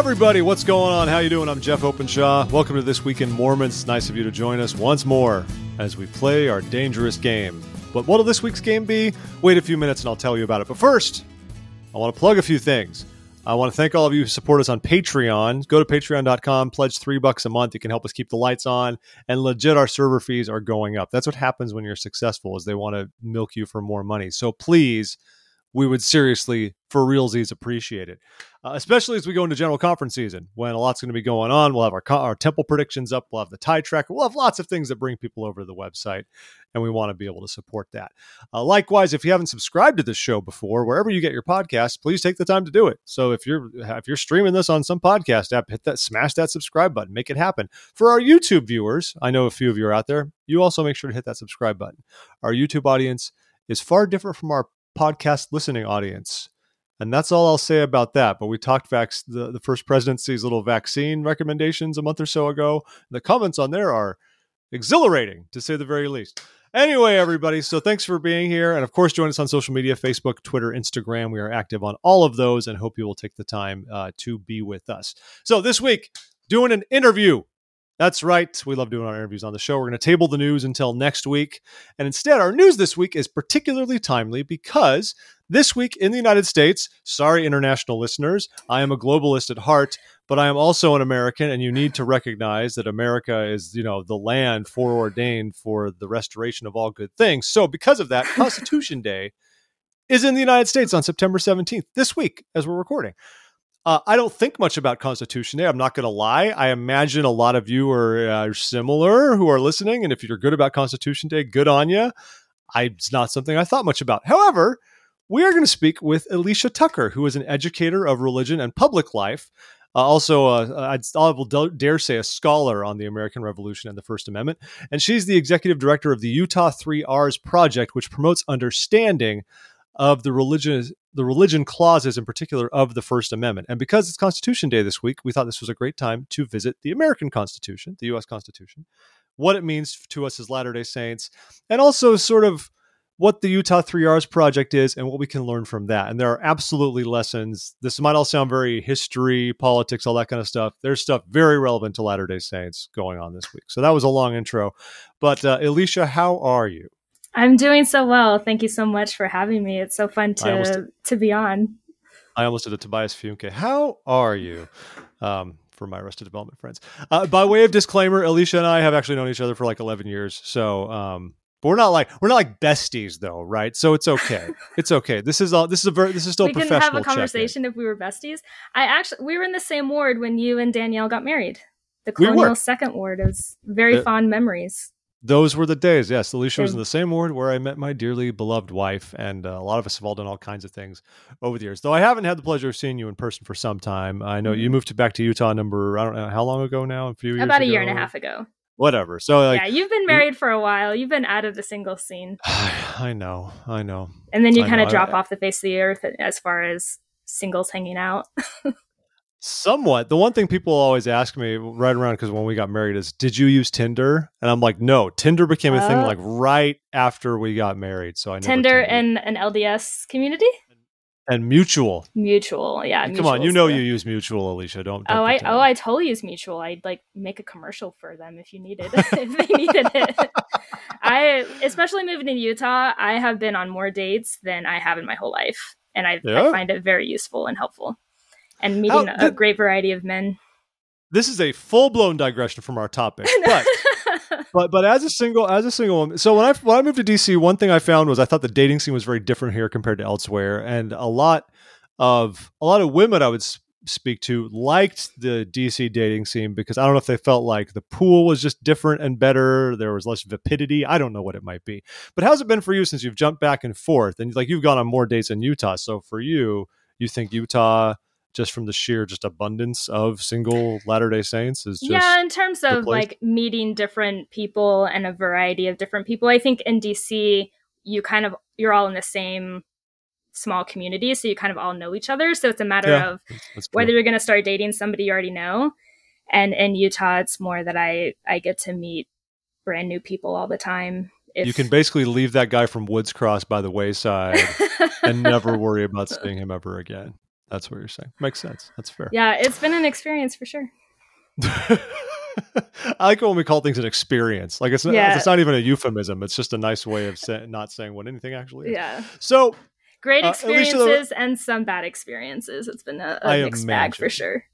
everybody, what's going on? How you doing? I'm Jeff Openshaw. Welcome to This Week in Mormons. Nice of you to join us once more as we play our dangerous game. But what'll this week's game be? Wait a few minutes and I'll tell you about it. But first, I want to plug a few things. I want to thank all of you who support us on Patreon. Go to patreon.com, pledge three bucks a month. You can help us keep the lights on. And legit, our server fees are going up. That's what happens when you're successful, is they want to milk you for more money. So please, we would seriously, for realsies, appreciate it. Uh, especially as we go into general conference season, when a lot's going to be going on. We'll have our, our temple predictions up. We'll have the tie tracker. We'll have lots of things that bring people over to the website, and we want to be able to support that. Uh, likewise, if you haven't subscribed to this show before, wherever you get your podcast, please take the time to do it. So if you're if you're streaming this on some podcast app, hit that smash that subscribe button, make it happen. For our YouTube viewers, I know a few of you are out there. You also make sure to hit that subscribe button. Our YouTube audience is far different from our podcast listening audience. And that's all I'll say about that. But we talked vac- the, the first presidency's little vaccine recommendations a month or so ago. The comments on there are exhilarating, to say the very least. Anyway, everybody, so thanks for being here. And of course, join us on social media Facebook, Twitter, Instagram. We are active on all of those and hope you will take the time uh, to be with us. So this week, doing an interview that's right. We love doing our interviews on the show. We're going to table the news until next week. And instead, our news this week is particularly timely because this week in the United States, sorry, international listeners, I am a globalist at heart, but I am also an American, and you need to recognize that America is, you know, the land foreordained for the restoration of all good things. So, because of that, Constitution Day is in the United States on September 17th, this week, as we're recording. Uh, I don't think much about Constitution Day. I'm not going to lie. I imagine a lot of you are uh, similar who are listening. And if you're good about Constitution Day, good on you. It's not something I thought much about. However, we are going to speak with Alicia Tucker, who is an educator of religion and public life. Uh, also, uh, I will dare say a scholar on the American Revolution and the First Amendment. And she's the executive director of the Utah 3Rs Project, which promotes understanding of the religion the religion clauses in particular of the First Amendment. And because it's Constitution Day this week, we thought this was a great time to visit the American Constitution, the US Constitution, what it means to us as Latter-day Saints, and also sort of what the Utah 3Rs project is and what we can learn from that. And there are absolutely lessons. This might all sound very history, politics, all that kind of stuff. There's stuff very relevant to Latter day Saints going on this week. So that was a long intro. But uh, Alicia, how are you? I'm doing so well. Thank you so much for having me. It's so fun to to be on. I almost did a Tobias Funke. How are you? Um, for my Arrested Development friends. Uh, by way of disclaimer, Alicia and I have actually known each other for like 11 years. So, um, but we're not like we're not like besties though, right? So it's okay. it's okay. This is all. This is a very. This is still we professional. We can have a conversation if we were besties. I actually we were in the same ward when you and Danielle got married. The Colonial we Second Ward is very fond memories those were the days. Yes, Alicia was in the same ward where I met my dearly beloved wife, and uh, a lot of us have all done all kinds of things over the years. Though I haven't had the pleasure of seeing you in person for some time. I know mm-hmm. you moved to, back to Utah. Number I don't know how long ago now. A few years about a year and a half ago. Whatever. So like, yeah, you've been married for a while. You've been out of the single scene. I know. I know. And then you kind of drop I, off the face of the earth as far as singles hanging out. Somewhat. The one thing people always ask me right around because when we got married is, did you use Tinder? And I'm like, no. Tinder became a thing oh. like right after we got married. So I Tinder and an LDS community and mutual. Mutual, yeah. Come on, you know you use mutual, Alicia. Don't. don't oh, I oh I totally use mutual. I'd like make a commercial for them if you needed if they needed it. I especially moving to Utah, I have been on more dates than I have in my whole life, and I, yeah? I find it very useful and helpful and meeting How, a great variety of men. This is a full blown digression from our topic, but but but as a single as a single woman, so when I when I moved to DC, one thing I found was I thought the dating scene was very different here compared to elsewhere, and a lot of a lot of women I would speak to liked the DC dating scene because I don't know if they felt like the pool was just different and better. There was less vapidity. I don't know what it might be. But how's it been for you since you've jumped back and forth and like you've gone on more dates in Utah? So for you, you think Utah just from the sheer just abundance of single Latter Day Saints is just yeah. In terms of like meeting different people and a variety of different people, I think in DC you kind of you're all in the same small community, so you kind of all know each other. So it's a matter yeah, of whether you're going to start dating somebody you already know. And in Utah, it's more that I I get to meet brand new people all the time. If... You can basically leave that guy from Woods Cross by the wayside and never worry about seeing him ever again. That's what you're saying. Makes sense. That's fair. Yeah, it's been an experience for sure. I like when we call things an experience. Like it's not, yeah. it's not even a euphemism. It's just a nice way of say, not saying what anything actually is. Yeah. So great uh, experiences the, and some bad experiences. It's been a, a mixed imagine. bag for sure.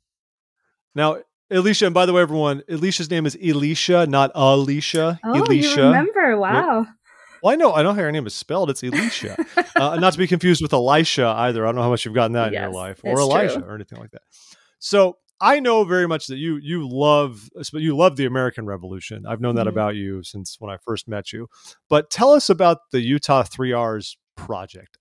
Now, Alicia, and by the way, everyone, Alicia's name is Alicia, not Alicia. Oh, Alicia. you remember? Wow. Well, I know, I know how her name is spelled. It's Elisha, uh, not to be confused with Elisha either. I don't know how much you've gotten that yes, in your life, or Elijah, true. or anything like that. So I know very much that you you love you love the American Revolution. I've known that mm-hmm. about you since when I first met you. But tell us about the Utah Three R's project.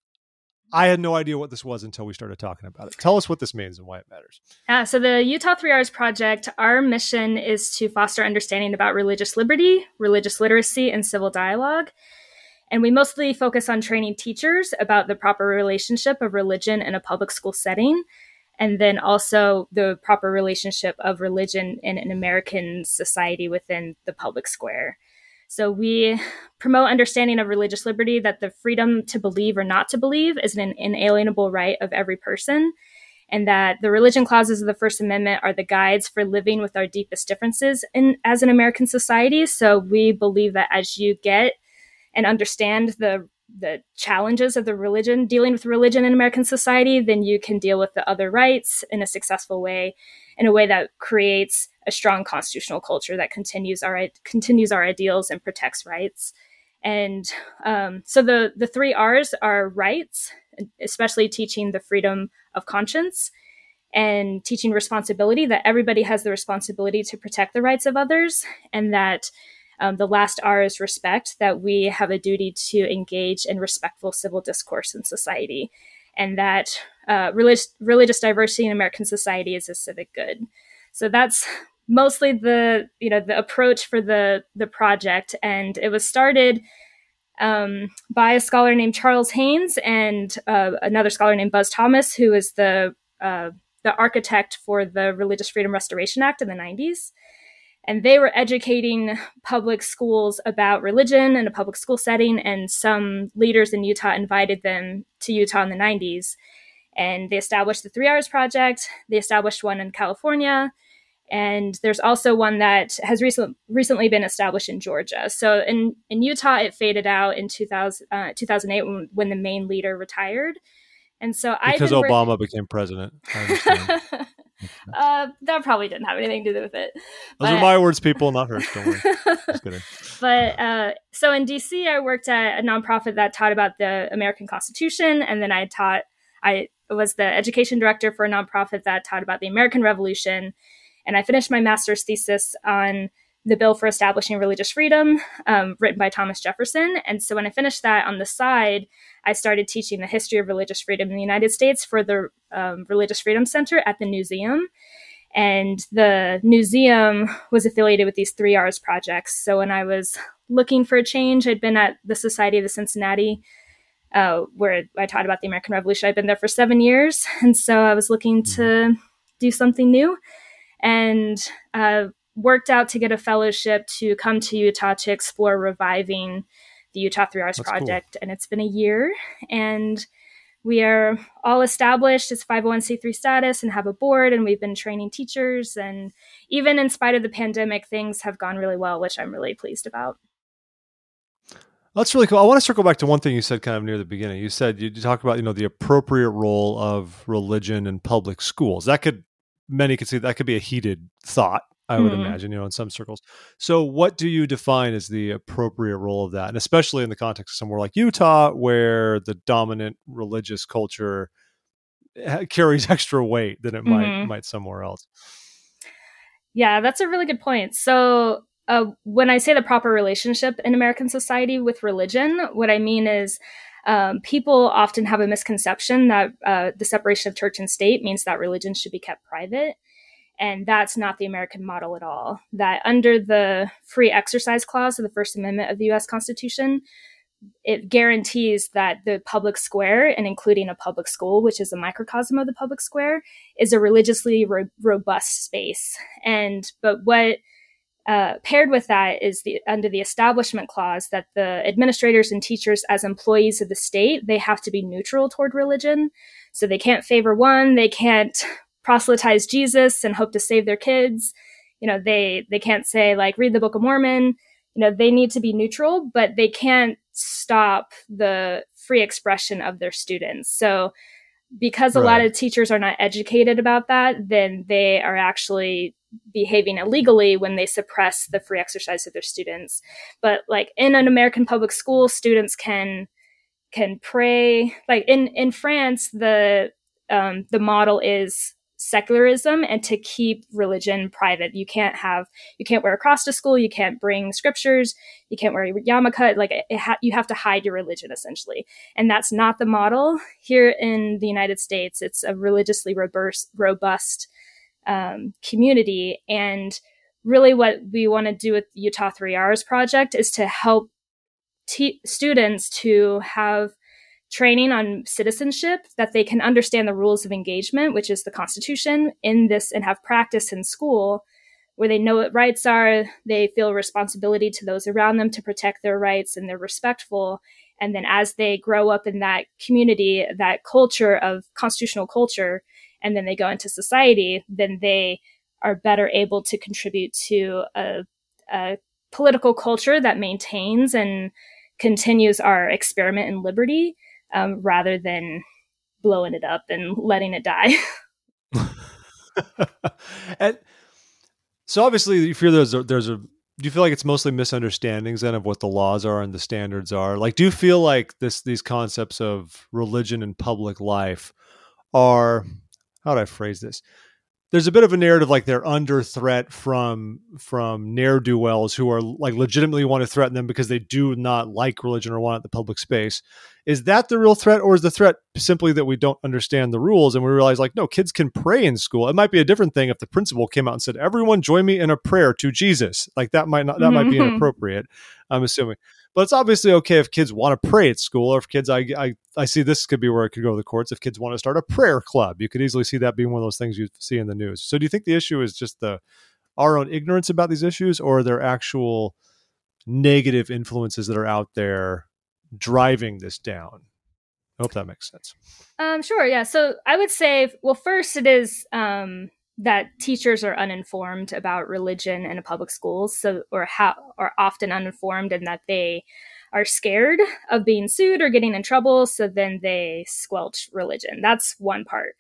I had no idea what this was until we started talking about it. Tell us what this means and why it matters. Yeah, so the Utah Three R's project, our mission is to foster understanding about religious liberty, religious literacy, and civil dialogue. And we mostly focus on training teachers about the proper relationship of religion in a public school setting and then also the proper relationship of religion in an American society within the public square. So we promote understanding of religious liberty that the freedom to believe or not to believe is an inalienable right of every person, and that the religion clauses of the First Amendment are the guides for living with our deepest differences in as an American society. So we believe that as you get and understand the the challenges of the religion, dealing with religion in American society, then you can deal with the other rights in a successful way, in a way that creates a strong constitutional culture that continues our continues our ideals and protects rights. And um, so the the three R's are rights, especially teaching the freedom of conscience and teaching responsibility that everybody has the responsibility to protect the rights of others and that um, the last R is respect, that we have a duty to engage in respectful civil discourse in society, and that uh, religious, religious diversity in American society is a civic good. So that's mostly the you know the approach for the the project, and it was started um, by a scholar named Charles Haynes and uh, another scholar named Buzz Thomas, who is the uh, the architect for the Religious Freedom Restoration Act in the 90s and they were educating public schools about religion in a public school setting and some leaders in utah invited them to utah in the 90s and they established the three R's project they established one in california and there's also one that has recent, recently been established in georgia. So in, in utah it faded out in 2000, uh, 2008 when, when the main leader retired and so I because Obama became president. uh, that probably didn't have anything to do with it. Those but, are my words, people, not hers. Don't worry. Just kidding. But uh, so in DC, I worked at a nonprofit that taught about the American Constitution, and then I taught. I was the education director for a nonprofit that taught about the American Revolution, and I finished my master's thesis on the Bill for Establishing Religious Freedom, um, written by Thomas Jefferson. And so when I finished that on the side, I started teaching the history of religious freedom in the United States for the um, Religious Freedom Center at the Newseum. And the Newseum was affiliated with these three R's projects. So when I was looking for a change, I'd been at the Society of the Cincinnati, uh, where I taught about the American Revolution. I'd been there for seven years. And so I was looking to mm-hmm. do something new. And uh, worked out to get a fellowship to come to Utah to explore reviving the Utah Three R's Project. Cool. And it's been a year. And we are all established as 501c3 status and have a board, and we've been training teachers. And even in spite of the pandemic, things have gone really well, which I'm really pleased about. That's really cool. I want to circle back to one thing you said kind of near the beginning. You said you, you talk about, you know, the appropriate role of religion in public schools. That could many could see that could be a heated thought I would mm. imagine, you know, in some circles. So, what do you define as the appropriate role of that? And especially in the context of somewhere like Utah, where the dominant religious culture carries extra weight than it mm-hmm. might might somewhere else. Yeah, that's a really good point. So, uh, when I say the proper relationship in American society with religion, what I mean is um, people often have a misconception that uh, the separation of church and state means that religion should be kept private. And that's not the American model at all. That under the free exercise clause of the First Amendment of the US Constitution, it guarantees that the public square, and including a public school, which is a microcosm of the public square, is a religiously ro- robust space. And but what uh, paired with that is the under the establishment clause that the administrators and teachers as employees of the state they have to be neutral toward religion so they can't favor one they can't proselytize jesus and hope to save their kids you know they they can't say like read the book of mormon you know they need to be neutral but they can't stop the free expression of their students so because a right. lot of teachers are not educated about that then they are actually behaving illegally when they suppress the free exercise of their students. But like in an American public school, students can can pray. Like in in France, the um, the model is secularism and to keep religion private. You can't have you can't wear a cross to school. You can't bring scriptures. You can't wear a yarmulke. Like ha- you have to hide your religion essentially, and that's not the model here in the United States. It's a religiously robust robust um, community. And really, what we want to do with Utah 3Rs project is to help students to have training on citizenship that they can understand the rules of engagement, which is the Constitution, in this and have practice in school where they know what rights are, they feel responsibility to those around them to protect their rights, and they're respectful. And then as they grow up in that community, that culture of constitutional culture, and then they go into society, then they are better able to contribute to a, a political culture that maintains and continues our experiment in liberty um, rather than blowing it up and letting it die. and so obviously you feel there's a, there's a do you feel like it's mostly misunderstandings then of what the laws are and the standards are like do you feel like this these concepts of religion and public life are how do I phrase this? There's a bit of a narrative like they're under threat from from ne'er do wells who are like legitimately want to threaten them because they do not like religion or want the public space. Is that the real threat, or is the threat simply that we don't understand the rules and we realize like no, kids can pray in school. It might be a different thing if the principal came out and said, "Everyone, join me in a prayer to Jesus." Like that might not that mm-hmm. might be mm-hmm. inappropriate. I'm assuming. But it's obviously okay if kids want to pray at school, or if kids, I, I, I see this could be where it could go to the courts. If kids want to start a prayer club, you could easily see that being one of those things you see in the news. So, do you think the issue is just the our own ignorance about these issues, or are there actual negative influences that are out there driving this down? I hope that makes sense. Um, sure. Yeah. So I would say, well, first it is um, that teachers are uninformed about religion in a public schools so or how are often uninformed and that they are scared of being sued or getting in trouble so then they squelch religion that's one part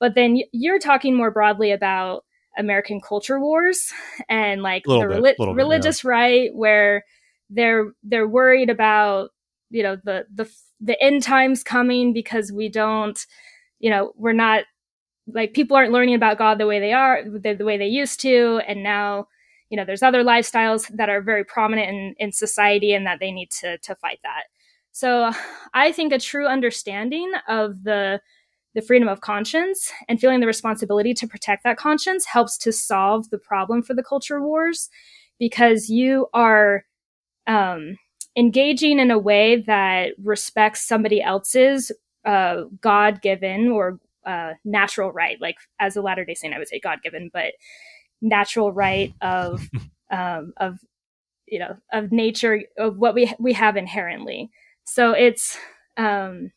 but then you're talking more broadly about american culture wars and like the bit, religious bit, yeah. right where they're they're worried about you know the the the end times coming because we don't you know we're not like people aren't learning about God the way they are, the, the, way they used to, and now you know there's other lifestyles that are very prominent in, in society, and that they need to to fight that. So I think a true understanding of the the freedom of conscience and feeling the responsibility to protect that conscience helps to solve the problem for the culture wars because you are um, engaging in a way that respects somebody else's uh, God given or uh, natural right, like as a Latter Day Saint, I would say God given, but natural right of um, of you know of nature of what we we have inherently. So it's um,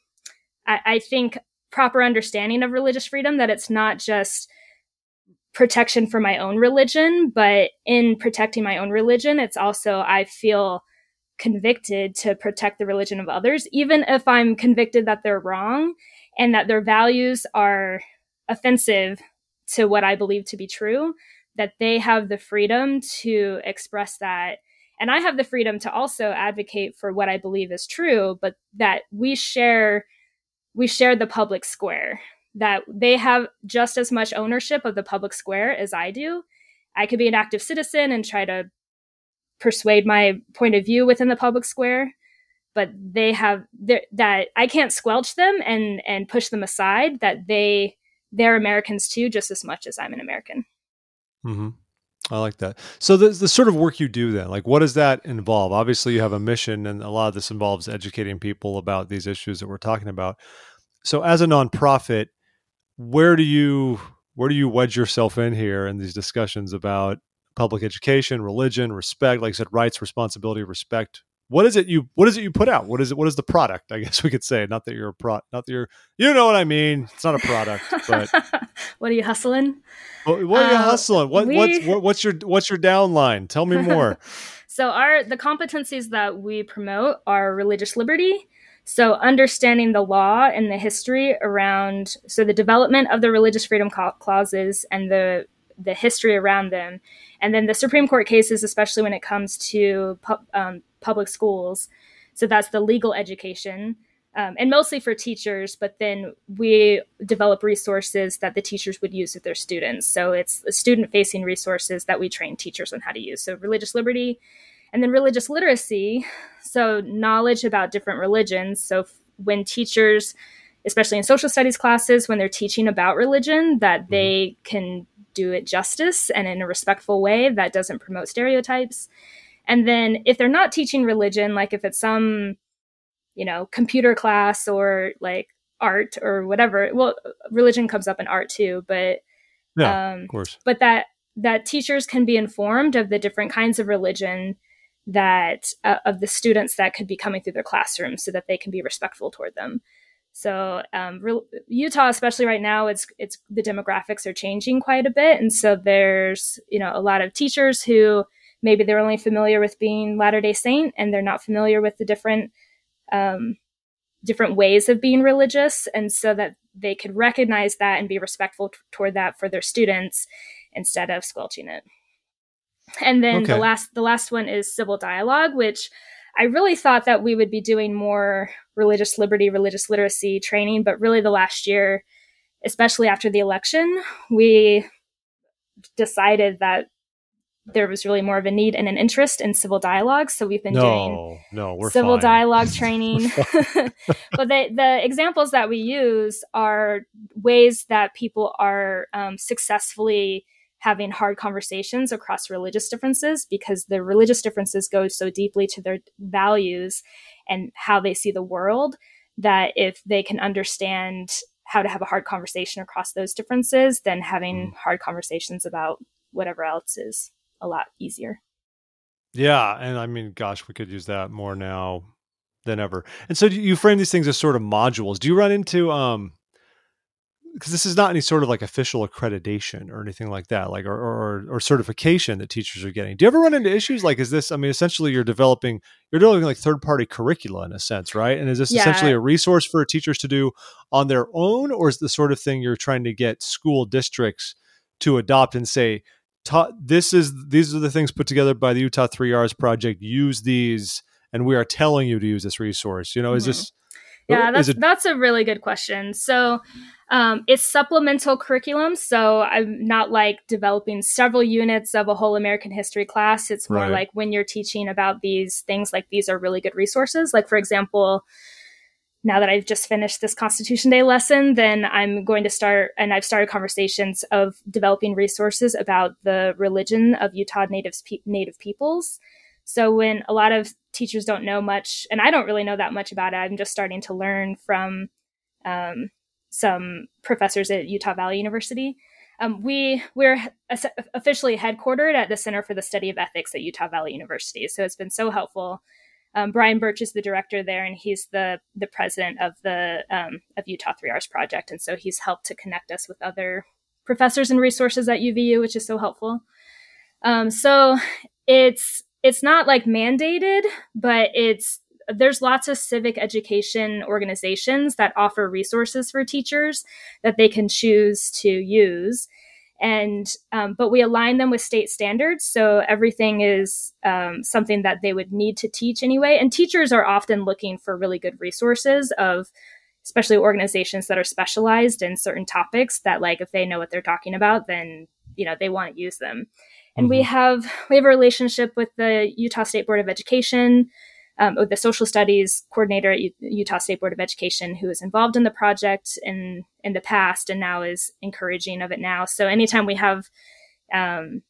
I, I think proper understanding of religious freedom that it's not just protection for my own religion, but in protecting my own religion, it's also I feel convicted to protect the religion of others, even if I'm convicted that they're wrong and that their values are offensive to what I believe to be true, that they have the freedom to express that. And I have the freedom to also advocate for what I believe is true, but that we share we share the public square. That they have just as much ownership of the public square as I do. I could be an active citizen and try to persuade my point of view within the public square but they have that I can't squelch them and and push them aside. That they they're Americans too, just as much as I'm an American. Mm-hmm. I like that. So the the sort of work you do then, like what does that involve? Obviously, you have a mission, and a lot of this involves educating people about these issues that we're talking about. So, as a nonprofit, where do you where do you wedge yourself in here in these discussions about public education, religion, respect, like I said, rights, responsibility, respect. What is it you what is it you put out? What is it what is the product? I guess we could say. Not that you're a pro not that you're you know what I mean. It's not a product, but what are you hustling? What, what are you uh, hustling? What, we... what's what, what's your what's your downline? Tell me more. so our the competencies that we promote are religious liberty, so understanding the law and the history around so the development of the religious freedom clauses and the the history around them, and then the Supreme Court cases, especially when it comes to um, public schools. So that's the legal education, um, and mostly for teachers. But then we develop resources that the teachers would use with their students. So it's student-facing resources that we train teachers on how to use. So religious liberty, and then religious literacy. So knowledge about different religions. So when teachers especially in social studies classes when they're teaching about religion that mm-hmm. they can do it justice and in a respectful way that doesn't promote stereotypes. And then if they're not teaching religion, like if it's some, you know, computer class or like art or whatever, well, religion comes up in art too, but yeah, um, of course. But that that teachers can be informed of the different kinds of religion that uh, of the students that could be coming through their classroom so that they can be respectful toward them. So um, re- Utah, especially right now, it's it's the demographics are changing quite a bit, and so there's you know a lot of teachers who maybe they're only familiar with being Latter Day Saint, and they're not familiar with the different um, different ways of being religious, and so that they could recognize that and be respectful t- toward that for their students instead of squelching it. And then okay. the last the last one is civil dialogue, which I really thought that we would be doing more religious liberty, religious literacy training, but really the last year, especially after the election, we decided that there was really more of a need and an interest in civil dialogue. So we've been no, doing no, we're civil fine. dialogue training. but the, the examples that we use are ways that people are um, successfully having hard conversations across religious differences because the religious differences go so deeply to their values and how they see the world that if they can understand how to have a hard conversation across those differences, then having mm. hard conversations about whatever else is a lot easier. Yeah, and I mean, gosh, we could use that more now than ever. And so you frame these things as sort of modules. Do you run into um because this is not any sort of like official accreditation or anything like that, like or, or, or certification that teachers are getting. Do you ever run into issues like is this? I mean, essentially, you're developing you're developing like third party curricula in a sense, right? And is this yeah. essentially a resource for teachers to do on their own, or is the sort of thing you're trying to get school districts to adopt and say, this is these are the things put together by the Utah Three R's project. Use these, and we are telling you to use this resource. You know, mm-hmm. is this yeah, that's it- that's a really good question. So um, it's supplemental curriculum, so I'm not like developing several units of a whole American history class. It's more right. like when you're teaching about these things, like these are really good resources. Like for example, now that I've just finished this Constitution Day lesson, then I'm going to start, and I've started conversations of developing resources about the religion of Utah natives, pe- native peoples. So when a lot of teachers don't know much, and I don't really know that much about it, I'm just starting to learn from um, some professors at Utah Valley University. Um, we we're officially headquartered at the Center for the Study of Ethics at Utah Valley University, so it's been so helpful. Um, Brian Birch is the director there, and he's the the president of the um, of Utah Three R's project, and so he's helped to connect us with other professors and resources at UVU, which is so helpful. Um, so it's it's not like mandated, but it's there's lots of civic education organizations that offer resources for teachers that they can choose to use and um, but we align them with state standards so everything is um, something that they would need to teach anyway. And teachers are often looking for really good resources of especially organizations that are specialized in certain topics that like if they know what they're talking about then you know they want to use them. And mm-hmm. we have we have a relationship with the Utah State Board of Education, um, the social studies coordinator at U- Utah State Board of Education, who is involved in the project in in the past and now is encouraging of it now. So anytime we have um,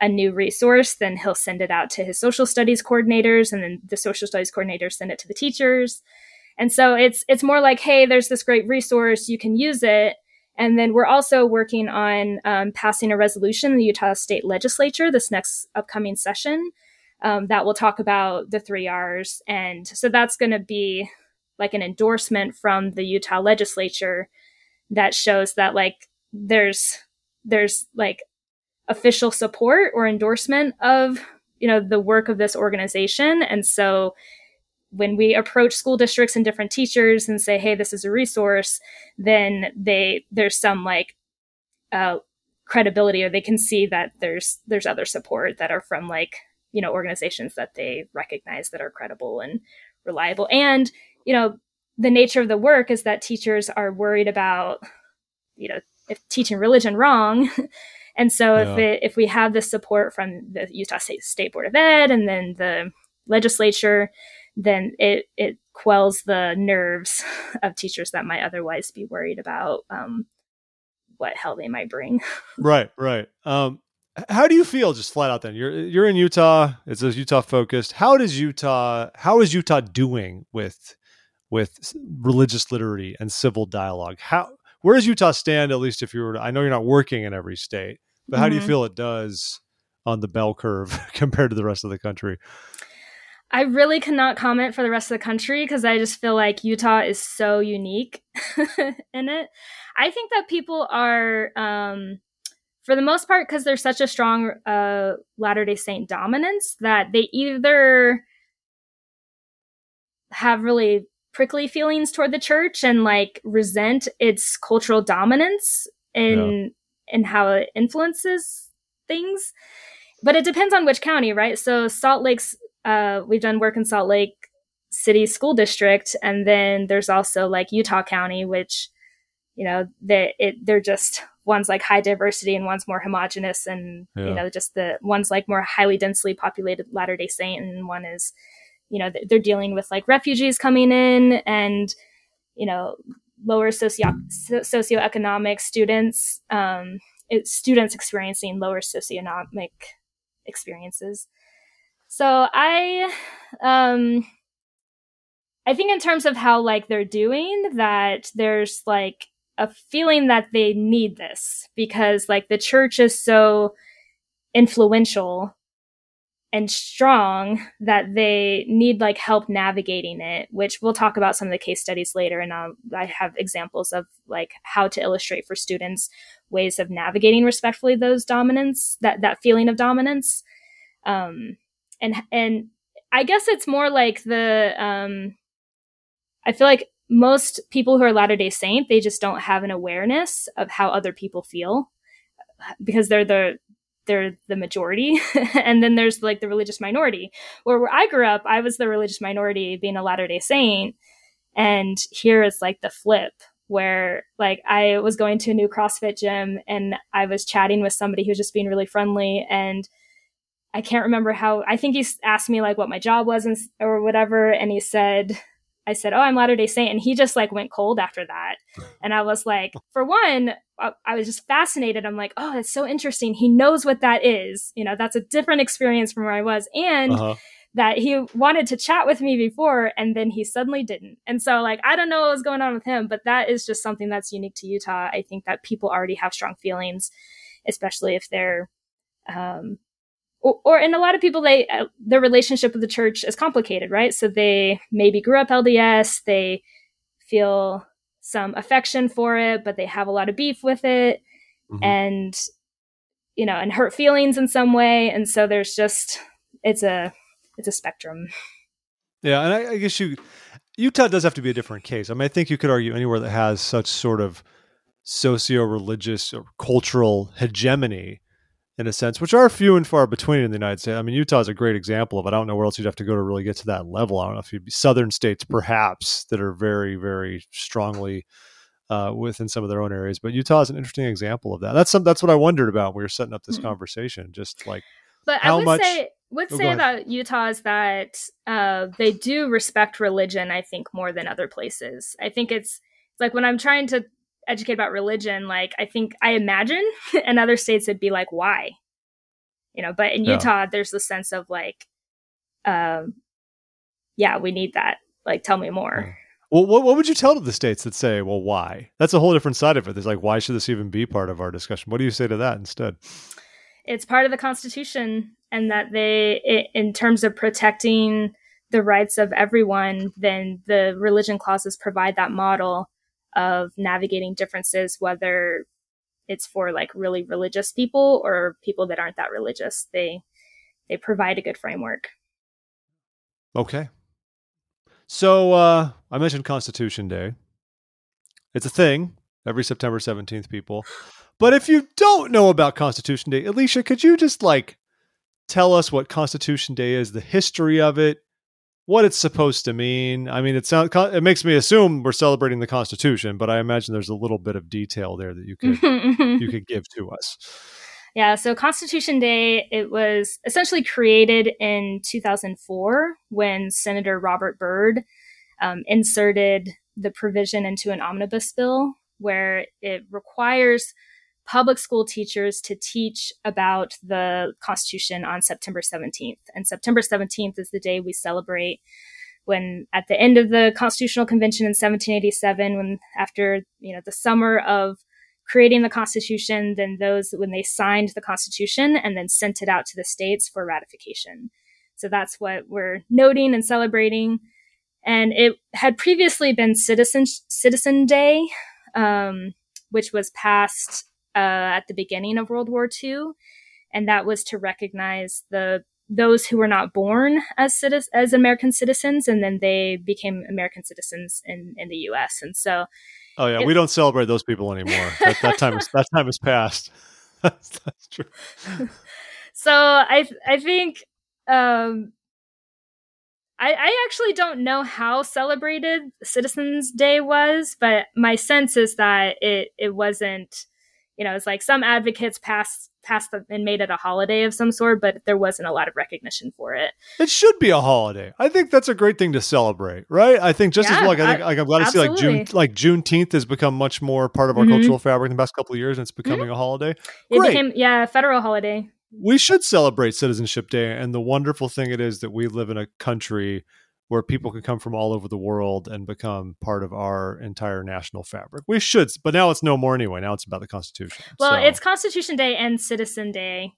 a new resource, then he'll send it out to his social studies coordinators, and then the social studies coordinators send it to the teachers. And so it's it's more like, hey, there's this great resource, you can use it And then we're also working on um, passing a resolution in the Utah State Legislature this next upcoming session um, that will talk about the three R's. And so that's going to be like an endorsement from the Utah legislature that shows that like there's there's like official support or endorsement of you know the work of this organization and so when we approach school districts and different teachers and say hey this is a resource then they there's some like uh, credibility or they can see that there's there's other support that are from like you know organizations that they recognize that are credible and reliable. And you know the nature of the work is that teachers are worried about you know if teaching religion wrong. And so yeah. if it, if we have the support from the utah state, state board of ed and then the legislature then it it quells the nerves of teachers that might otherwise be worried about um, what hell they might bring. Right right. Um, how do you feel just flat out then you're you're in utah It's utah focused how does utah how is utah doing with with religious liberty and civil dialogue how where does utah stand at least if you were to, i know you're not working in every state but how mm-hmm. do you mm-hmm. feel it does on the bell curve compared to the rest of the country I really cannot comment for the rest of the country because I just feel like Utah is so unique in it. I think that people are um, for the most part, because there's such a strong uh, Latter day Saint dominance, that they either have really prickly feelings toward the church and like resent its cultural dominance in yeah. in how it influences things. But it depends on which county, right? So Salt Lake's uh, we've done work in Salt Lake City School District, and then there's also like Utah County, which you know they it they're just one's like high diversity and one's more homogenous and yeah. you know just the one's like more highly densely populated latter day saint and one is you know they're dealing with like refugees coming in and you know lower socio socioeconomic students um students experiencing lower socioeconomic experiences so i um i think in terms of how like they're doing that there's like a feeling that they need this because like the church is so influential and strong that they need like help navigating it which we'll talk about some of the case studies later. And I'll, i have examples of like how to illustrate for students ways of navigating respectfully those dominance that that feeling of dominance. Um and and i guess it's more like the um i feel like most people who are Latter day Saint, they just don't have an awareness of how other people feel because they're the they're the majority. And then there's like the religious minority where where i grew up i was the religious minority being a latter day saint. And here is like the flip where like i was going to a new crossfit gym and i was chatting with somebody who was just being really friendly and i can't remember how i think he asked me like what my job was and, or whatever and he said I said, "Oh, I'm Latter Day Saint," and he just like went cold after that. And I was like, for one, I, was just fascinated. I'm like, "Oh, that's so interesting. He knows what that is. You know, that's a different experience from where I was." And uh-huh. that he wanted to chat with me before, and then he suddenly didn't. And so, like, I don't know what was going on with him, but that is just something that's unique to Utah. I think that people already have strong feelings, especially if they're um, or, or and a lot of people they uh, their relationship with the church is complicated right? So they maybe grew up lds they feel some affection for it but they have a lot of beef with it mm-hmm. and you know and hurt feelings in some way. And so there's just it's a it's a spectrum. Yeah and I, I guess you utah does have to be a different case. I mean i think you could argue anywhere that has such sort of socio-religious or cultural hegemony in a sense, which are few and far between in the United States. I mean, Utah is a great example of it. I don't know where else you'd have to go to really get to that level. I don't know if you'd be southern states, perhaps, that are very, very strongly uh, within some of their own areas. But Utah is an interesting example of that. That's some, that's what I wondered about when we were setting up this mm-hmm. conversation. Just like, but I would much, say would oh, say about Utah is that uh, they do respect religion. I think more than other places. I think it's it's like when I'm trying to educate about religion, like I think I imagine in other states it'd be like, why? You know, but in yeah. Utah, there's the sense of like, um, yeah, we need that. Like, tell me more. Well, what, what would you tell to the states that say, well, why? That's a whole different side of it. There's like, why should this even be part of our discussion? What do you say to that instead? It's part of the Constitution, and that they, in terms of protecting the rights of everyone, then the religion clauses provide that model of navigating differences, whether it's for like really religious people or people that aren't that religious. They they provide a good framework. Okay. So uh, I mentioned Constitution Day. It's a thing every September 17th, people. But if you don't know about Constitution Day, Alicia, could you just like tell us what Constitution Day is, the history of it, what it's supposed to mean. I mean, it sounds it makes me assume we're celebrating the Constitution, but I imagine there's a little bit of detail there that you could you could give to us. Yeah, so Constitution Day it was essentially created in 2004 when Senator Robert Byrd um, inserted the provision into an omnibus bill where it requires public school teachers to teach about the Constitution on September 17th. And September 17th is the day we celebrate when at the end of the Constitutional Convention in 1787, when after, you know, the summer of creating the Constitution, then those, when they signed the Constitution and then sent it out to the states for ratification. So that's what we're noting and celebrating. And it had previously been Citizen, Citizen Day, um, which was passed uh, at the beginning of World War II, and that was to recognize the those who were not born as citizens, as American citizens, and then they became American citizens in in the U.S. And so, oh yeah, it, we don't celebrate those people anymore. that, that time is that time is past. that's, that's true. so I I think um, I, I actually don't know how celebrated Citizens Day was, but my sense is that it it wasn't you know, it's like some advocates passed passed and made it a holiday of some sort, but there wasn't a lot of recognition for it. It should be a holiday. I think that's a great thing to celebrate, right? I think just yeah, as like I think like I'm glad to see like June like Juneteenth has become much more part of our mm-hmm. cultural fabric in the past couple of years, and it's becoming mm-hmm. a holiday. It great. became yeah, a federal holiday. We should celebrate Citizenship Day and the wonderful thing it is that we live in a country where people can come from all over the world and become part of our entire national fabric. We should, but now it's no more anyway. Now it's about the Constitution. Well, so. it's Constitution Day and Citizen Day,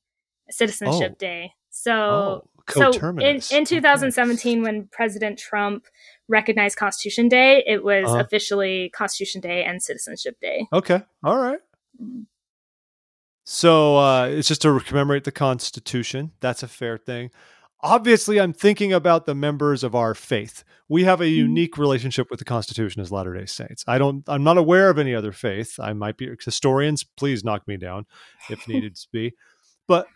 Citizenship oh. Day. So, oh, so in, in 2017, okay. when President Trump recognized Constitution Day, it was uh-huh. officially Constitution Day and Citizenship Day. Okay. All right. So uh, it's just to commemorate the Constitution. That's a fair thing obviously i'm thinking about the members of our faith. We have a mm-hmm. unique relationship with the constitution as latter day saints. I don't i'm not aware of any other faith. I might be historians please knock me down if needed to be. But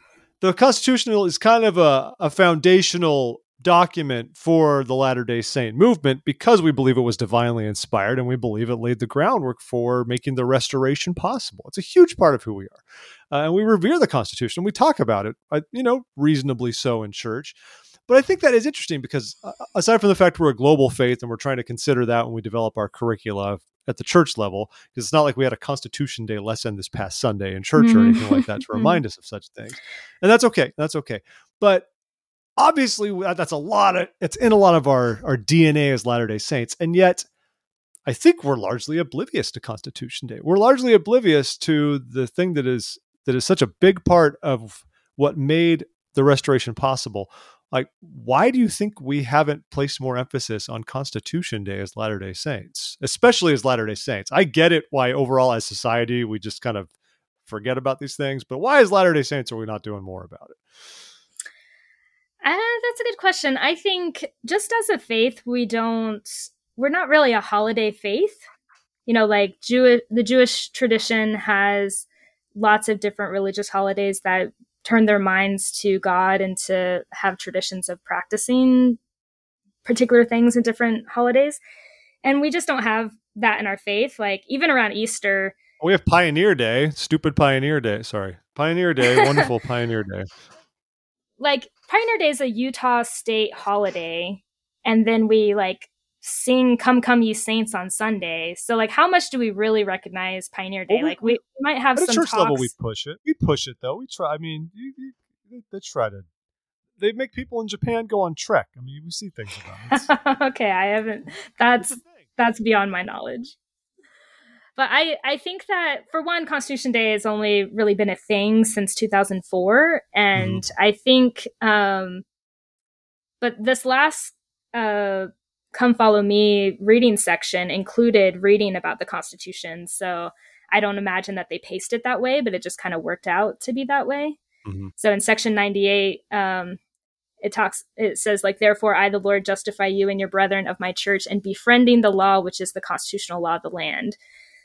the constitution is kind of a, a foundational document for the latter day saint movement because we believe it was divinely inspired and we believe it laid the groundwork for making the restoration possible. It's a huge part of who we are uh, and we revere the Constitution. We talk about it, uh, you know, reasonably so in church. But I think that is interesting because uh, aside from the fact we're a global faith and we're trying to consider that when we develop our curricula at the church level, because it's not like we had a Constitution Day lesson this past Sunday in church mm-hmm. or anything like that to remind us of such things. And that's okay. That's okay. But obviously that's a lot of it's in a lot of our our DNA as Latter-day Saints. And yet I think we're largely oblivious to Constitution Day. We're largely oblivious to the thing that is that is such a big part of what made the restoration possible. Like, why do you think we haven't placed more emphasis on Constitution Day as Latter day Saints, especially as Latter day Saints? I get it why overall as society we just kind of forget about these things, but why as Latter day Saints are we not doing more about it? Uh, that's a good question. I think just as a faith, we don't, we're not really a holiday faith. You know, like Jew, the Jewish tradition has lots of different religious holidays that turn their minds to God and to have traditions of practicing particular things in different holidays. And we just don't have that in our faith. Like even around Easter, we have Pioneer Day, stupid Pioneer Day. Sorry, Pioneer Day, wonderful Pioneer Day. Like Pioneer Day is a Utah state holiday, and then we like sing "Come Come Ye Saints" on Sunday. So, like, how much do we really recognize Pioneer Day? Well, we, like, we might have at some church talks. level. We push it. We push it though. We try. I mean, you, you, they try to. They make people in Japan go on trek. I mean, we see things about it. okay, I haven't. That's that's beyond my knowledge. But I, I think that for one, Constitution Day has only really been a thing since 2004. And mm-hmm. I think, um, but this last, uh, Come Follow Me reading section included reading about the Constitution. So I don't imagine that they paced it that way, but it just kind of worked out to be that way. Mm-hmm. So in section 98, um, it talks it says like therefore i the lord justify you and your brethren of my church and befriending the law which is the constitutional law of the land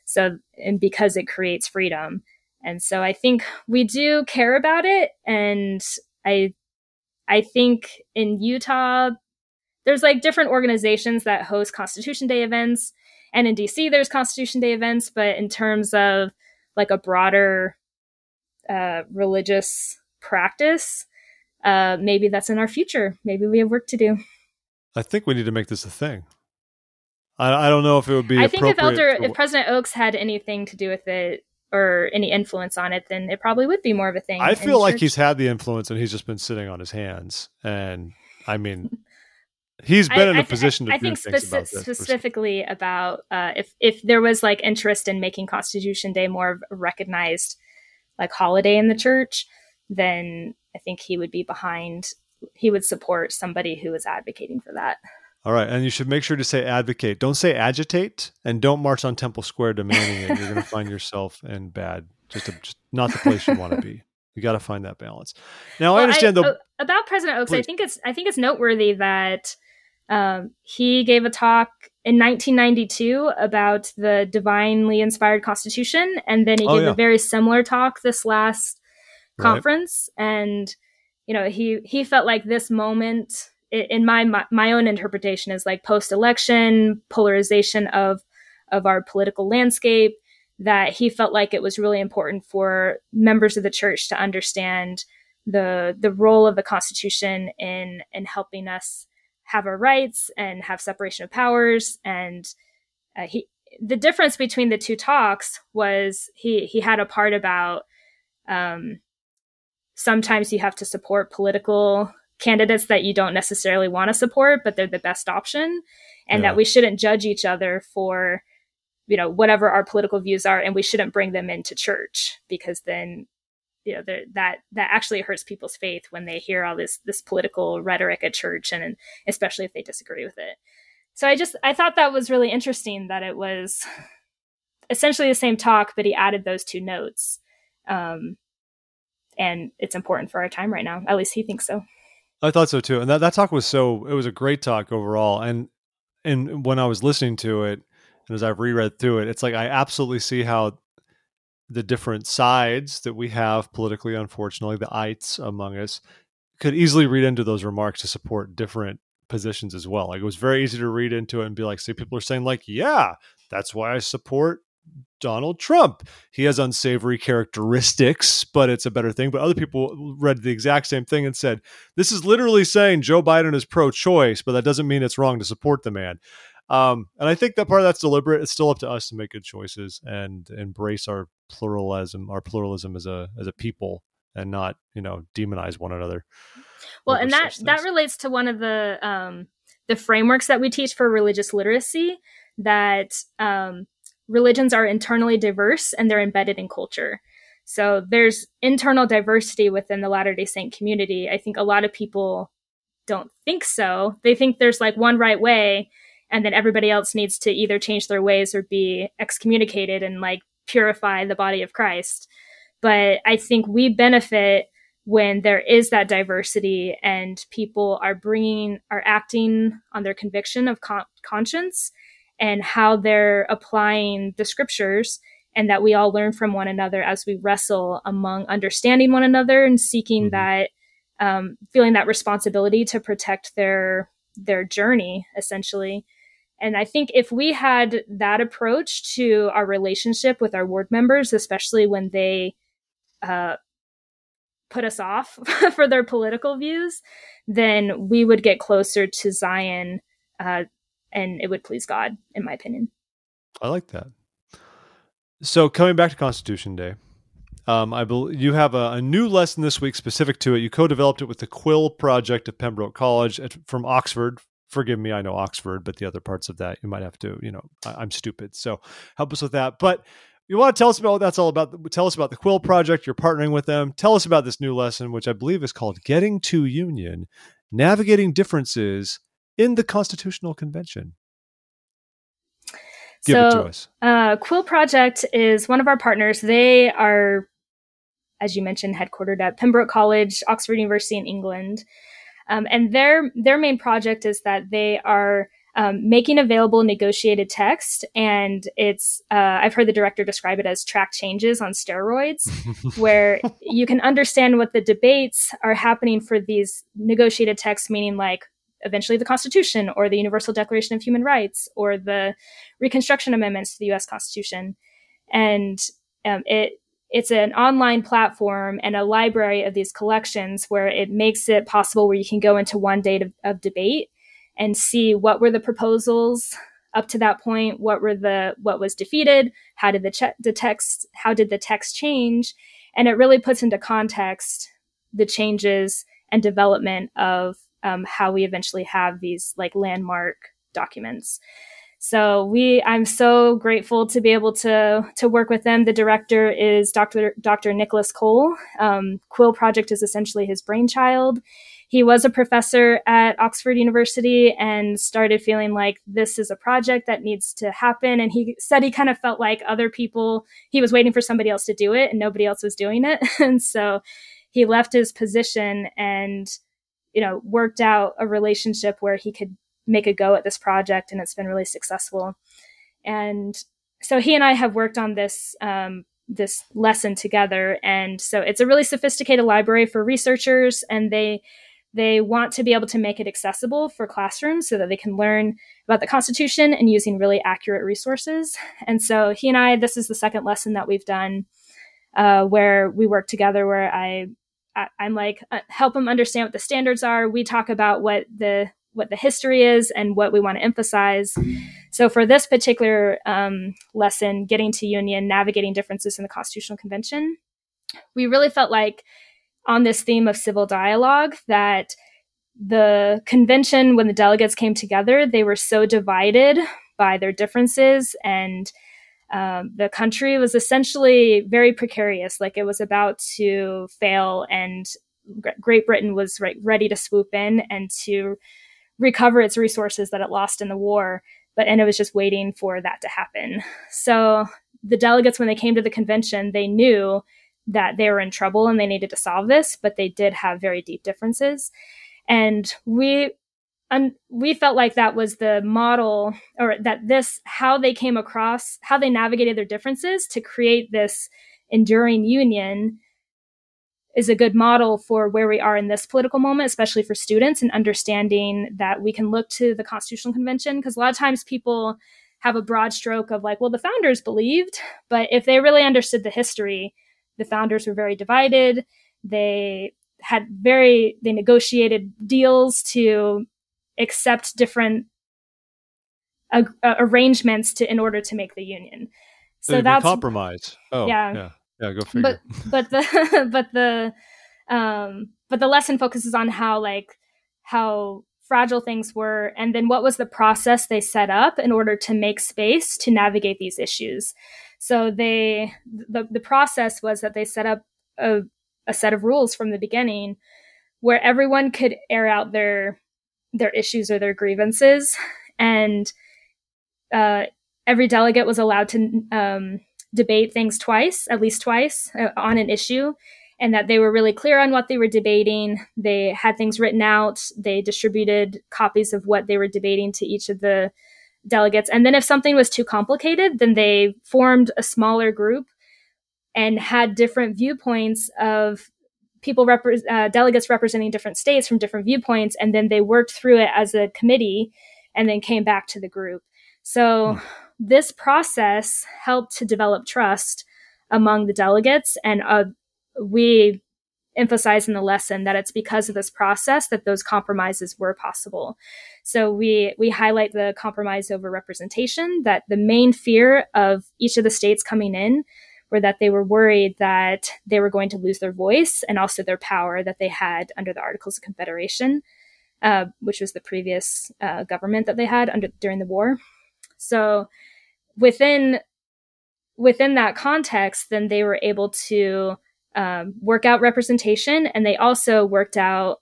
so and because it creates freedom and so i think we do care about it and i i think in utah there's like different organizations that host constitution day events and in dc there's constitution day events but in terms of like a broader uh, religious practice uh, maybe that's in our future. Maybe we have work to do. I think we need to make this a thing. I, I don't know if it would be. I think if Elder, to... if President Oaks had anything to do with it or any influence on it, then it probably would be more of a thing. I feel like he's had the influence and he's just been sitting on his hands. And I mean, he's been I, in a I, position to I, think speci- about specifically about uh, if if there was like interest in making Constitution Day more of a recognized like holiday in the church, then I think he would be behind, he would support somebody who is advocating for that. All right. And you should make sure to say advocate. Don't say agitate and don't march on Temple Square demanding it. You're going to find yourself in bad, just, a, just not the place you want to be. You got to find that balance. Now, well, I understand I, though. About President Oaks, please. I think it's, I think it's noteworthy that um, he gave a talk in 1992 about the divinely inspired constitution. And then he oh, gave yeah. a very similar talk this last conference right. and you know he he felt like this moment in my my, my own interpretation is like post election polarization of of our political landscape that he felt like it was really important for members of the church to understand the the role of the constitution in in helping us have our rights and have separation of powers and uh, he the difference between the two talks was he he had a part about um, sometimes you have to support political candidates that you don't necessarily want to support, but they're the best option, and yeah. that we shouldn't judge each other for, you know, whatever our political views are, and we shouldn't bring them into church because then, you know, that that actually hurts people's faith when they hear all this this political rhetoric at church, and, especially if they disagree with it. So I just I thought that was really interesting that it was essentially the same talk, but he added those two notes. Um, and it's important for our time right now. At least he thinks so. I thought so too. And that, that talk was so it was a great talk overall. And and when I was listening to it and as I've reread through it, it's like I absolutely see how the different sides that we have politically, unfortunately, the ites among us, could easily read into those remarks to support different positions as well. Like it was very easy to read into it and be like, see, people are saying, like, yeah, that's why I support Donald Trump. He has unsavory characteristics, but it's a better thing. But other people read the exact same thing and said, this is literally saying Joe Biden is pro choice, but that doesn't mean it's wrong to support the man. Um, and I think that part of that's deliberate. It's still up to us to make good choices and embrace our pluralism, our pluralism as a as a people, and not you know demonize one another. Well, and that that relates to one of the um, the frameworks that we teach for religious literacy. That um, religions are internally diverse and they're embedded in culture. So there's internal diversity within the Latter day Saint community. I think a lot of people don't think so. They think there's like one right way and then everybody else needs to either change their ways or be excommunicated and like purify the body of Christ. But I think we benefit when there is that diversity and people are bringing, are acting on their conviction of con- conscience and how they're applying the scriptures and that we all learn from one another as we wrestle among understanding one another and seeking mm-hmm. that um, feeling that responsibility to protect their their journey essentially and i think if we had that approach to our relationship with our ward members especially when they uh, put us off for their political views then we would get closer to zion uh, and it would please God, in my opinion. I like that. So coming back to Constitution Day, um, I believe you have a, a, new lesson this week specific to it. You co-developed it with the Quill Project of Pembroke College at, from Oxford forgive me, I know Oxford, but the other parts of that you might have to, you know, I, am stupid. So help us with that. But you want to tell us about what that's all about? Tell us about the Quill Project. You're partnering with them. Tell us about this new lesson, which I believe is called Getting to Union Navigating Differences in the Constitutional Convention. Give so, it to us. Uh, Quill Project is one of our partners. They are, as you mentioned, headquartered at Pembroke College, Oxford University in England. Um, and their their main project is that they are um, making available negotiated text, and it's uh, I've heard the director describe it as track changes on steroids, where you can understand what the debates are happening for these negotiated texts, meaning like eventually the Constitution or the Universal Declaration of Human Rights or the Reconstruction Amendments to the U.S. Constitution, and um, it it's an online platform and a library of these collections where it makes it possible where you can go into one day of, debate and see what were the proposals up to that point what were the what was defeated how did the, che- the text how did the text change? And it really puts into context the changes and development of um, how we eventually have these like landmark documents so we, I'm so grateful to be able to to work with them. The director is Dr. Dr. Nicholas Cole. Um, Quill Project is essentially his brainchild. He was a professor at Oxford University and started feeling like this is a project that needs to happen. And he said he kind of felt like other people, he was waiting for somebody else to do it and nobody else was doing it. and so he left his position and you know worked out a relationship where he could make a go at this project, and it's been really successful. And so he and I have worked on this um, this lesson together, and so it's a really sophisticated library for researchers, and they they want to be able to make it accessible for classrooms so that they can learn about the Constitution and using really accurate resources. And so he and I, this is the second lesson that we've done uh, where we work together, where I, I am like uh, help them understand what the standards are. We talk about what the what the history is and what we want to emphasize. So for this particular um, lesson, getting to union, navigating differences in the Constitutional Convention, we really felt like on this theme of civil dialogue that the convention, when the delegates came together, they were so divided by their differences and um, the country was essentially very precarious, like it was about to fail, and Great Britain was ready to swoop in and to recover its resources that it lost in the war. But and it was just waiting for that to happen. So the delegates, when they came to the convention, they knew that they were in trouble and they needed to solve this, but they did have very deep differences. And we and we felt like that was the model or that this how they came across how they navigated their differences to create this enduring union is a good model for where we are in this political moment, especially for students and understanding that we can look to the Constitutional Convention. Because a lot of times people have a broad stroke of like, well, the founders believed, but if they really understood the history, the founders were very divided. They had very, they negotiated deals to accept different uh, arrangements to in order to make the union. So, that's compromise. Oh, yeah. yeah. Yeah, go figure. But but the but the um but the lesson focuses on how like how fragile things were and then what was the process they set up in order to make space to navigate these issues. So they the the process was that they set up a a set of rules from the beginning where everyone could air out their their issues or their grievances and uh, every delegate was allowed to um, debate things twice, at least twice, uh, on an issue, and that they were really clear on what they were debating. They had things written out. They distributed copies of what they were debating to each of the delegates. And then if something was too complicated, then they formed a smaller group and had different viewpoints of people repre- uh, delegates representing different states from different viewpoints and then they worked through it as a committee and then came back to the group so mm this process helped to develop trust among the delegates. And uh, we emphasize in the lesson that it's because of this process that those compromises were possible. So we we highlight the compromise over representation that the main fear of each of the states coming in were that they were worried that they were going to lose their voice and also their power that they had under the Articles of Confederation. uh, which was the previous uh, government that they had under during the war. So within within that context, then they were able to um, work out representation, and they also worked out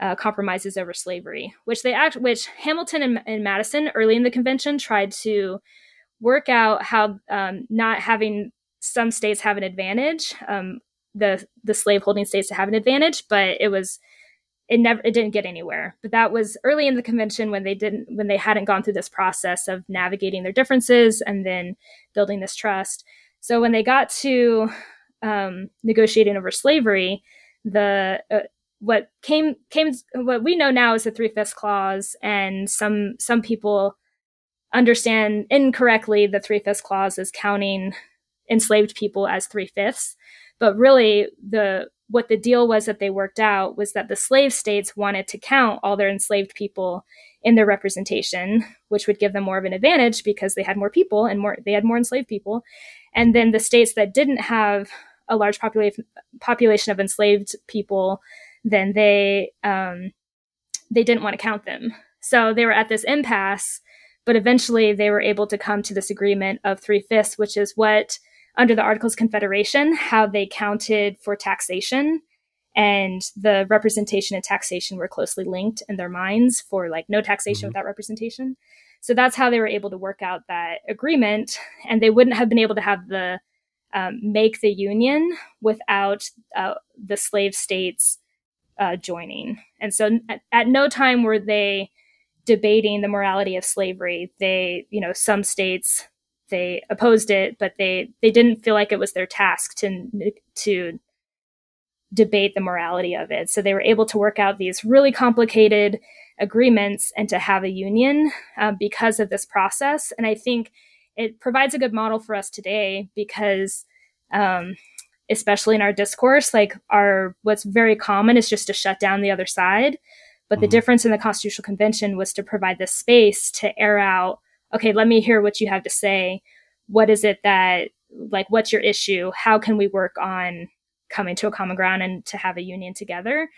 uh, compromises over slavery, which they act, which Hamilton and, and, Madison early in the convention tried to work out how um, not having some states have an advantage, um, the the slaveholding states to have an advantage, but it was it never it didn't get anywhere. But that was early in the convention when they didn't when they hadn't gone through this process of navigating their differences and then building this trust. So when they got to um, negotiating over slavery, the uh, what came came what we know now is the three fifths clause, and some some people understand incorrectly the three fifths clause is counting enslaved people as three fifths, but really the what the deal was that they worked out was that the slave states wanted to count all their enslaved people in their representation, which would give them more of an advantage because they had more people and more they had more enslaved people. And then the states that didn't have a large population population of enslaved people, then they um, they didn't want to count them. So they were at this impasse, but eventually they were able to come to this agreement of three fifths, which is what under the Articles of Confederation, how they counted for taxation and the representation and taxation were closely linked in their minds for like no taxation mm-hmm. without representation. So that's how they were able to work out that agreement, and they wouldn't have been able to have the um, make the union without uh, the slave states uh, joining. And so at, at no time were they debating the morality of slavery. They, you know, some states they opposed it, but they they didn't feel like it was their task to to debate the morality of it. So they were able to work out these really complicated agreements and to have a union uh, because of this process. And I think it provides a good model for us today because, um, especially in our discourse, like our what's very common is just to shut down the other side. But mm-hmm. the difference in the Constitutional Convention was to provide this space to air out okay, let me hear what you have to say. What is it that, like, what's your issue? How can we work on coming to a common ground and to have a union together?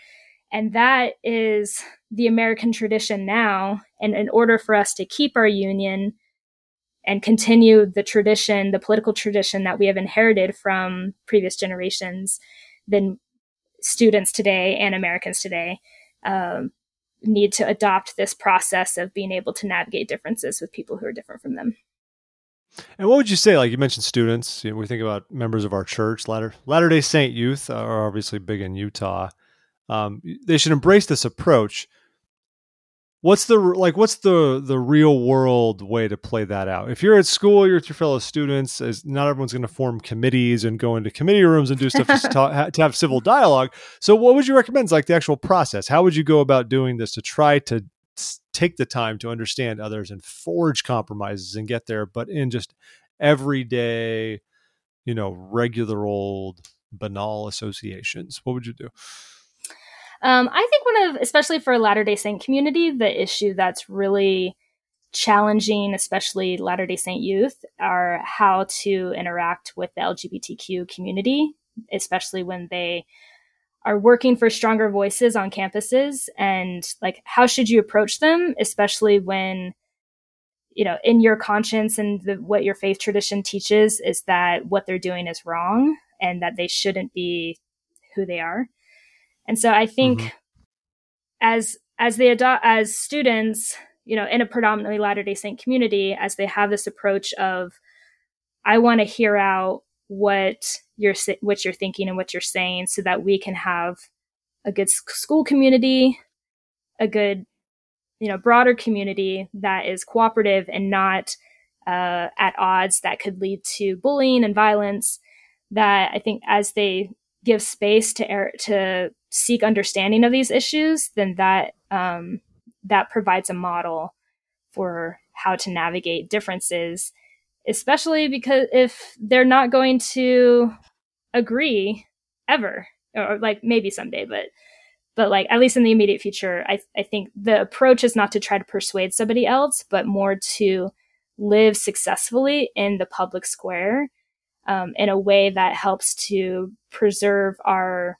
And that is the American tradition now. And in order for us to keep our union and continue the tradition, the political tradition that we have inherited from previous generations, then students today and Americans today um, need to adopt this process of being able to navigate differences with people who are different from them. And what would you say? Like you mentioned, students. You know, we think about members of our church, Latter Latter Day Saint youth are obviously big in Utah. Um, they should embrace this approach what's the like what's the the real world way to play that out? If you're at school you're with your fellow students as not everyone's going to form committees and go into committee rooms and do stuff to, talk, to have civil dialogue. So what would you recommend like the actual process? How would you go about doing this to try to take the time to understand others and forge compromises and get there but in just everyday you know regular old banal associations? What would you do um, I think one of, especially for a Latter day Saint community, the issue that's really challenging, especially Latter day Saint youth, are how to interact with the LGBTQ community, especially when they are working for stronger voices on campuses. And like, how should you approach them, especially when you know in your conscience and the, what your faith tradition teaches is that what they're doing is wrong and that they shouldn't be who they are and so I think mm-hmm. as as they adopt as students, you know, in a predominantly Latter-day Saint community, as they have this approach of I want to hear out what you're what you're thinking and what you're saying so that we can have a good school community, a good you know broader community that is cooperative and not uh, at odds that could lead to bullying and violence that i think as they give space to er- to seek understanding of these issues, then that um, that provides a model for how to navigate differences, especially because if they're not going to agree ever, or like maybe someday, but but like at least in the immediate future, I I think the approach is not to try to persuade somebody else, but more to live successfully in the public square um, in a way that helps to preserve our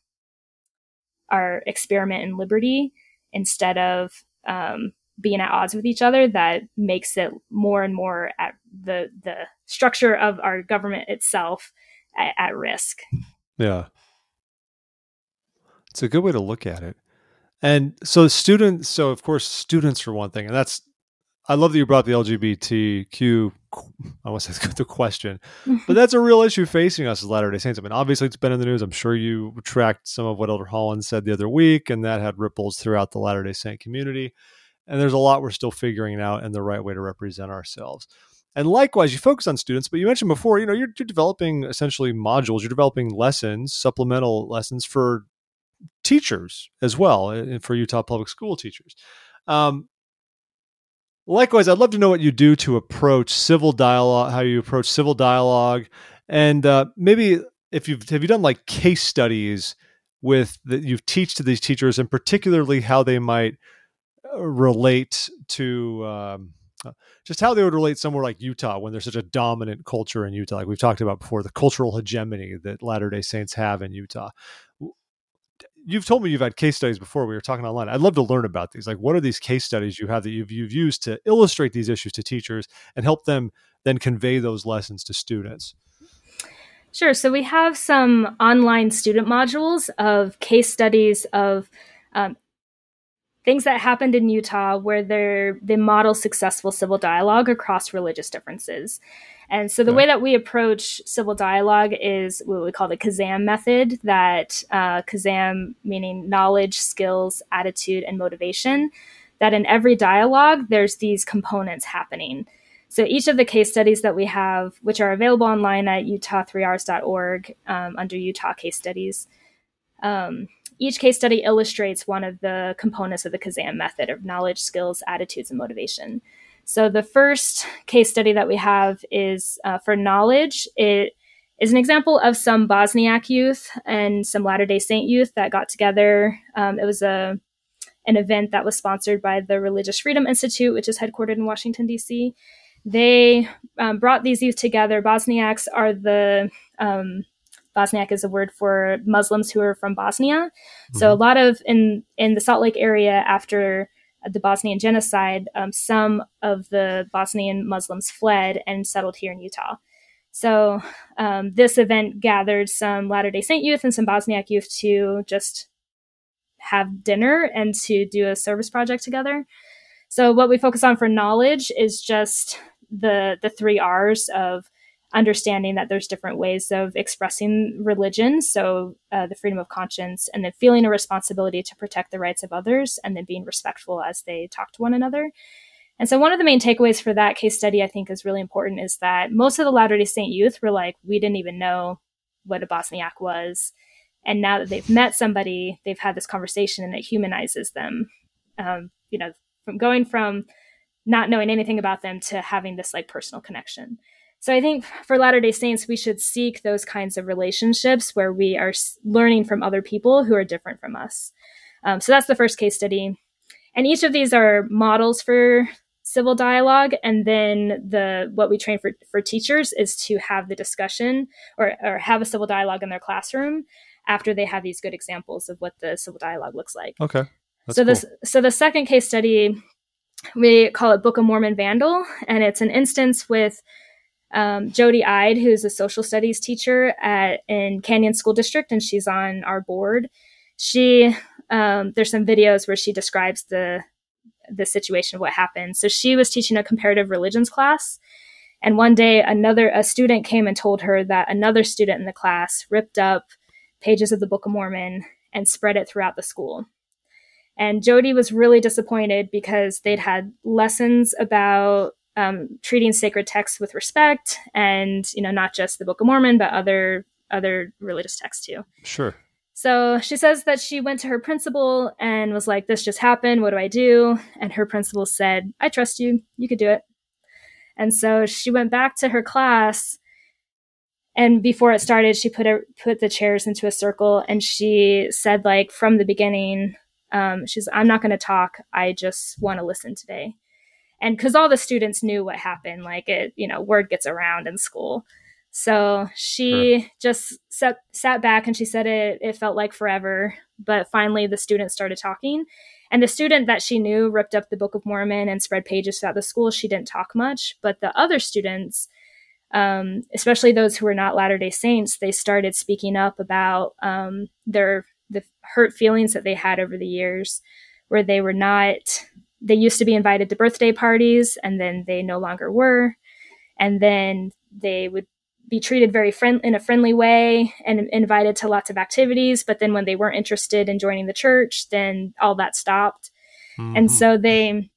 our experiment in liberty instead of um, being at odds with each other that makes it more and more at the the structure of our government itself at, at risk. Yeah. It's a good way to look at it. And so students, so of course students are one thing, and that's I love that you brought the LGBTQ. I want to say the question, but that's a real issue facing us as Latter Day Saints. I mean, obviously it's been in the news. I'm sure you tracked some of what Elder Holland said the other week, and that had ripples throughout the Latter Day Saint community. And there's a lot we're still figuring out and the right way to represent ourselves. And likewise, you focus on students, but you mentioned before, you know, you're, you're developing essentially modules, you're developing lessons, supplemental lessons for teachers as well, and for Utah public school teachers. Um, likewise, I'd love to know what you do to approach civil dialogue, how you approach civil dialogue, and uh, maybe if you've have you done like case studies with that you've teach to these teachers, and particularly how they might relate to um, uh, just how they would relate somewhere like Utah when there's such a dominant culture in Utah, like we've talked about before, the cultural hegemony that Latter Day Saints have in Utah. You've told me you've had case studies before. We were talking online. I'd love to learn about these. Like, what are these case studies you have that you've you've used to illustrate these issues to teachers and help them then convey those lessons to students? Sure. So we have some online student modules of case studies of um, things that happened in Utah where they model successful civil dialogue across religious differences. And so the okay. way that we approach civil dialogue is what we call the KAZAM method, that uh, KAZAM meaning knowledge, skills, attitude, and motivation, that in every dialogue, there's these components happening. So each of the case studies that we have, which are available online at utah3rs.org um, under Utah case studies, um, each case study illustrates one of the components of the KAZAM method of knowledge, skills, attitudes, and motivation. So the first case study that we have is uh, for knowledge. It is an example of some Bosniak youth and some Latter Day Saint youth that got together. Um, it was a an event that was sponsored by the Religious Freedom Institute, which is headquartered in Washington D.C. They um, brought these youth together. Bosniaks are the um, Bosniak is a word for Muslims who are from Bosnia. Mm-hmm. So a lot of in in the Salt Lake area after the Bosnian genocide, um, some of the Bosnian Muslims fled and settled here in Utah. So um, this event gathered some Latter Day Saint youth and some Bosniak youth to just have dinner and to do a service project together. So what we focus on for knowledge is just the the three R's of understanding that there's different ways of expressing religion. So, uh, the freedom of conscience, and then feeling a responsibility to protect the rights of others, and then being respectful as they talk to one another. And so, one of the main takeaways for that case study, I think, is really important is that most of the Latter day Saint youth were like, we didn't even know what a Bosniak was. And now that they've met somebody, they've had this conversation and it humanizes them. Um, you know, from going from not knowing anything about them to having this like personal connection. So I think for Latter day Saints, we should seek those kinds of relationships where we are learning from other people who are different from us. Um, so that's the first case study. And each of these are models for civil dialogue. And then the what we train for, for teachers is to have the discussion or, or have a civil dialogue in their classroom after they have these good examples of what the civil dialogue looks like. Okay. That's so cool. this so the second case study we call it Book of Mormon Vandal, and it's an instance with um, Jody Ide, who's a social studies teacher at in Canyon School District, and she's on our board. She um, there's some videos where she describes the the situation of what happened. So she was teaching a comparative religions class, and one day another a student came and told her that another student in the class ripped up pages of the Book of Mormon and spread it throughout the school. And Jody was really disappointed because they'd had lessons about um, treating sacred texts with respect, and you know, not just the Book of Mormon, but other other religious texts too. Sure. So she says that she went to her principal and was like, "This just happened. What do I do?" And her principal said, "I trust you. You could do it." And so she went back to her class and before it started she put a, put the chairs into a circle and she said like from the beginning um, she's i'm not going to talk i just want to listen today and because all the students knew what happened like it you know word gets around in school so she sure. just sat, sat back and she said it, it felt like forever but finally the students started talking And the student that she knew ripped up the Book of Mormon and spread pages throughout the school. She didn't talk much, but the other students, um, especially those who were not Latter Day Saints, they started speaking up about um, their the hurt feelings that they had over the years, where they were not. They used to be invited to birthday parties, and then they no longer were, and then they would be treated very friend in a friendly way and invited to lots of activities. But then when they weren't interested in joining the church, then all that stopped. Mm-hmm. And so they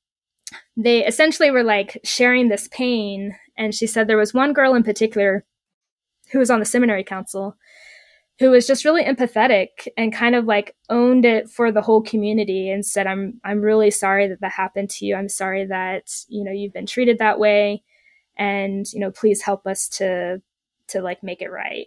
they essentially were like sharing this pain. And she said there was one girl in particular who was on the seminary council who was just really empathetic and kind of like owned it for the whole community and said i'm i'm really sorry that that happened to you. I'm sorry that you know you've been treated that way. And you know please help us to to like make it right.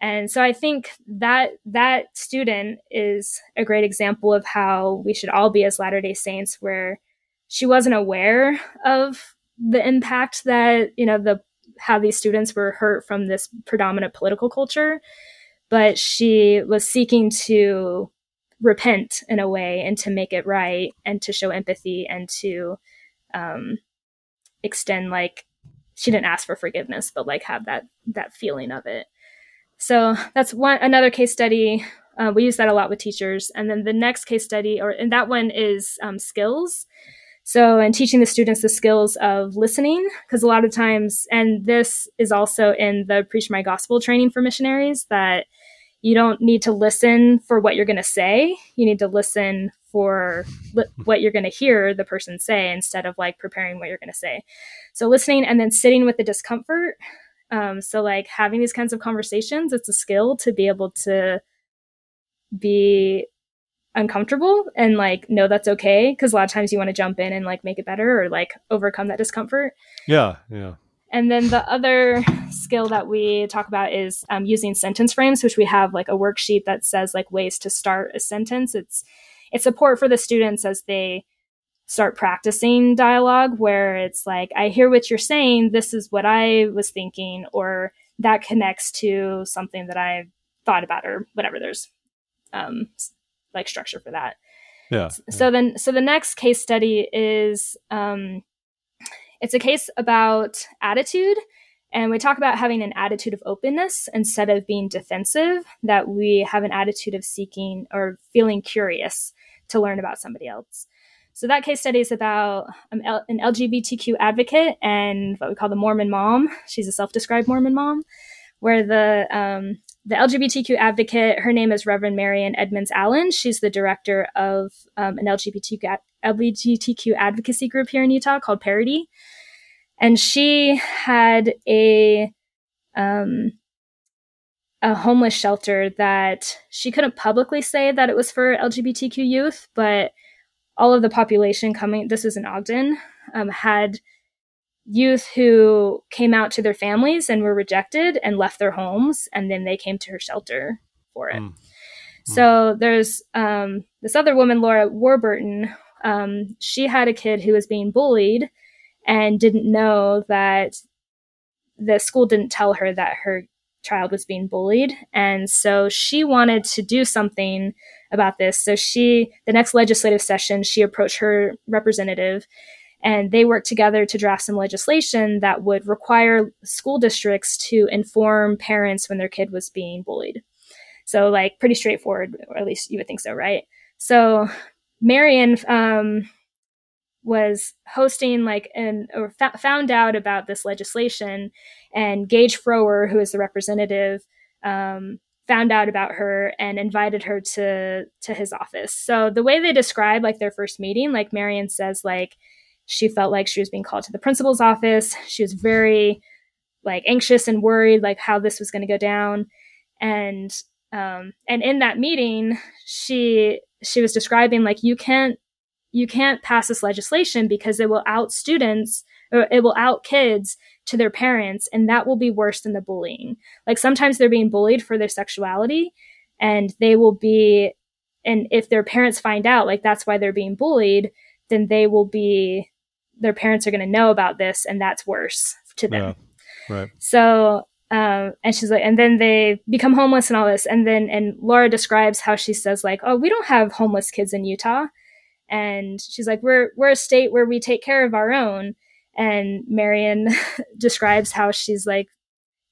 And so i think that that student is a great example of how we should all be as latter day saints where she wasn't aware of the impact that you know the how these students were hurt from this predominant political culture but she was seeking to repent in a way and to make it right and to show empathy and to um, extend like she didn't ask for forgiveness, but like have that that feeling of it. So that's one another case study. Uh, we use that a lot with teachers. And then the next case study, or and that one is um, skills. So, and teaching the students the skills of listening, because a lot of times, and this is also in the Preach My Gospel training for missionaries, that you don't need to listen for what you're going to say. You need to listen for li- what you're going to hear the person say instead of like preparing what you're going to say. So listening and then sitting with the discomfort. Um, so like having these kinds of conversations, it's a skill to be able to be uncomfortable and like know that's okay because a lot of times you want to jump in and like make it better or like overcome that discomfort. Yeah, yeah. And then the other skill that we talk about is um, using sentence frames, which we have like a worksheet that says like ways to start a sentence. It's it's support for the students as they start practicing dialogue where it's like i hear what you're saying this is what i was thinking or that connects to something that i thought about or whatever. There's um like structure for that. Yeah. so then so the next case study is um it's a case about attitude and we talk about having an attitude of openness instead of being defensive, that we have an attitude of seeking or feeling curious to learn about somebody else. So that case study is about an LGBTQ advocate and what we call the Mormon mom. She's a self-described Mormon mom, where the um, the LGBTQ advocate, her name is Reverend Marian Edmonds Allen. She's the director of um, an LGBTQ, LGBTQ advocacy group here in Utah called Parity, and she had a um, a homeless shelter that she couldn't publicly say that it was for LGBTQ youth, but all of the population coming, this was in Ogden, um, had youth who came out to their families and were rejected and left their homes, and then they came to her shelter for it. Mm. So there's um, this other woman, Laura Warburton. Um, she had a kid who was being bullied and didn't know that the school didn't tell her that her child was being bullied. And so she wanted to do something about this. So she, the next legislative session, she approached her representative and they worked together to draft some legislation that would require school districts to inform parents when their kid was being bullied. So, like, pretty straightforward, or at least you would think so, right? So, Marian um, was hosting like an or fa- found out about this legislation and Gage Froerer who is the representative um, found out about her and invited her to to his office. So the way they describe like their first meeting like marian says like she felt like she was being called to the principal's office. She was very like anxious and worried like how this was going to go down. And um and in that meeting she she was describing like you can't you can't pass this legislation because it will out students or it will out kids to their parents and that will be worse than the bullying. Like sometimes they're being bullied for their sexuality and they will be and if their parents find out like that's why they're being bullied then they will be their parents are going to know about this and that's worse to them. Yeah, right. So um, and she's like and then they become homeless and all this and then and laura describes how she says like oh we don't have homeless kids in utah and she's like, "We're we're a state where we take care of our own." And Marian describes how she's like,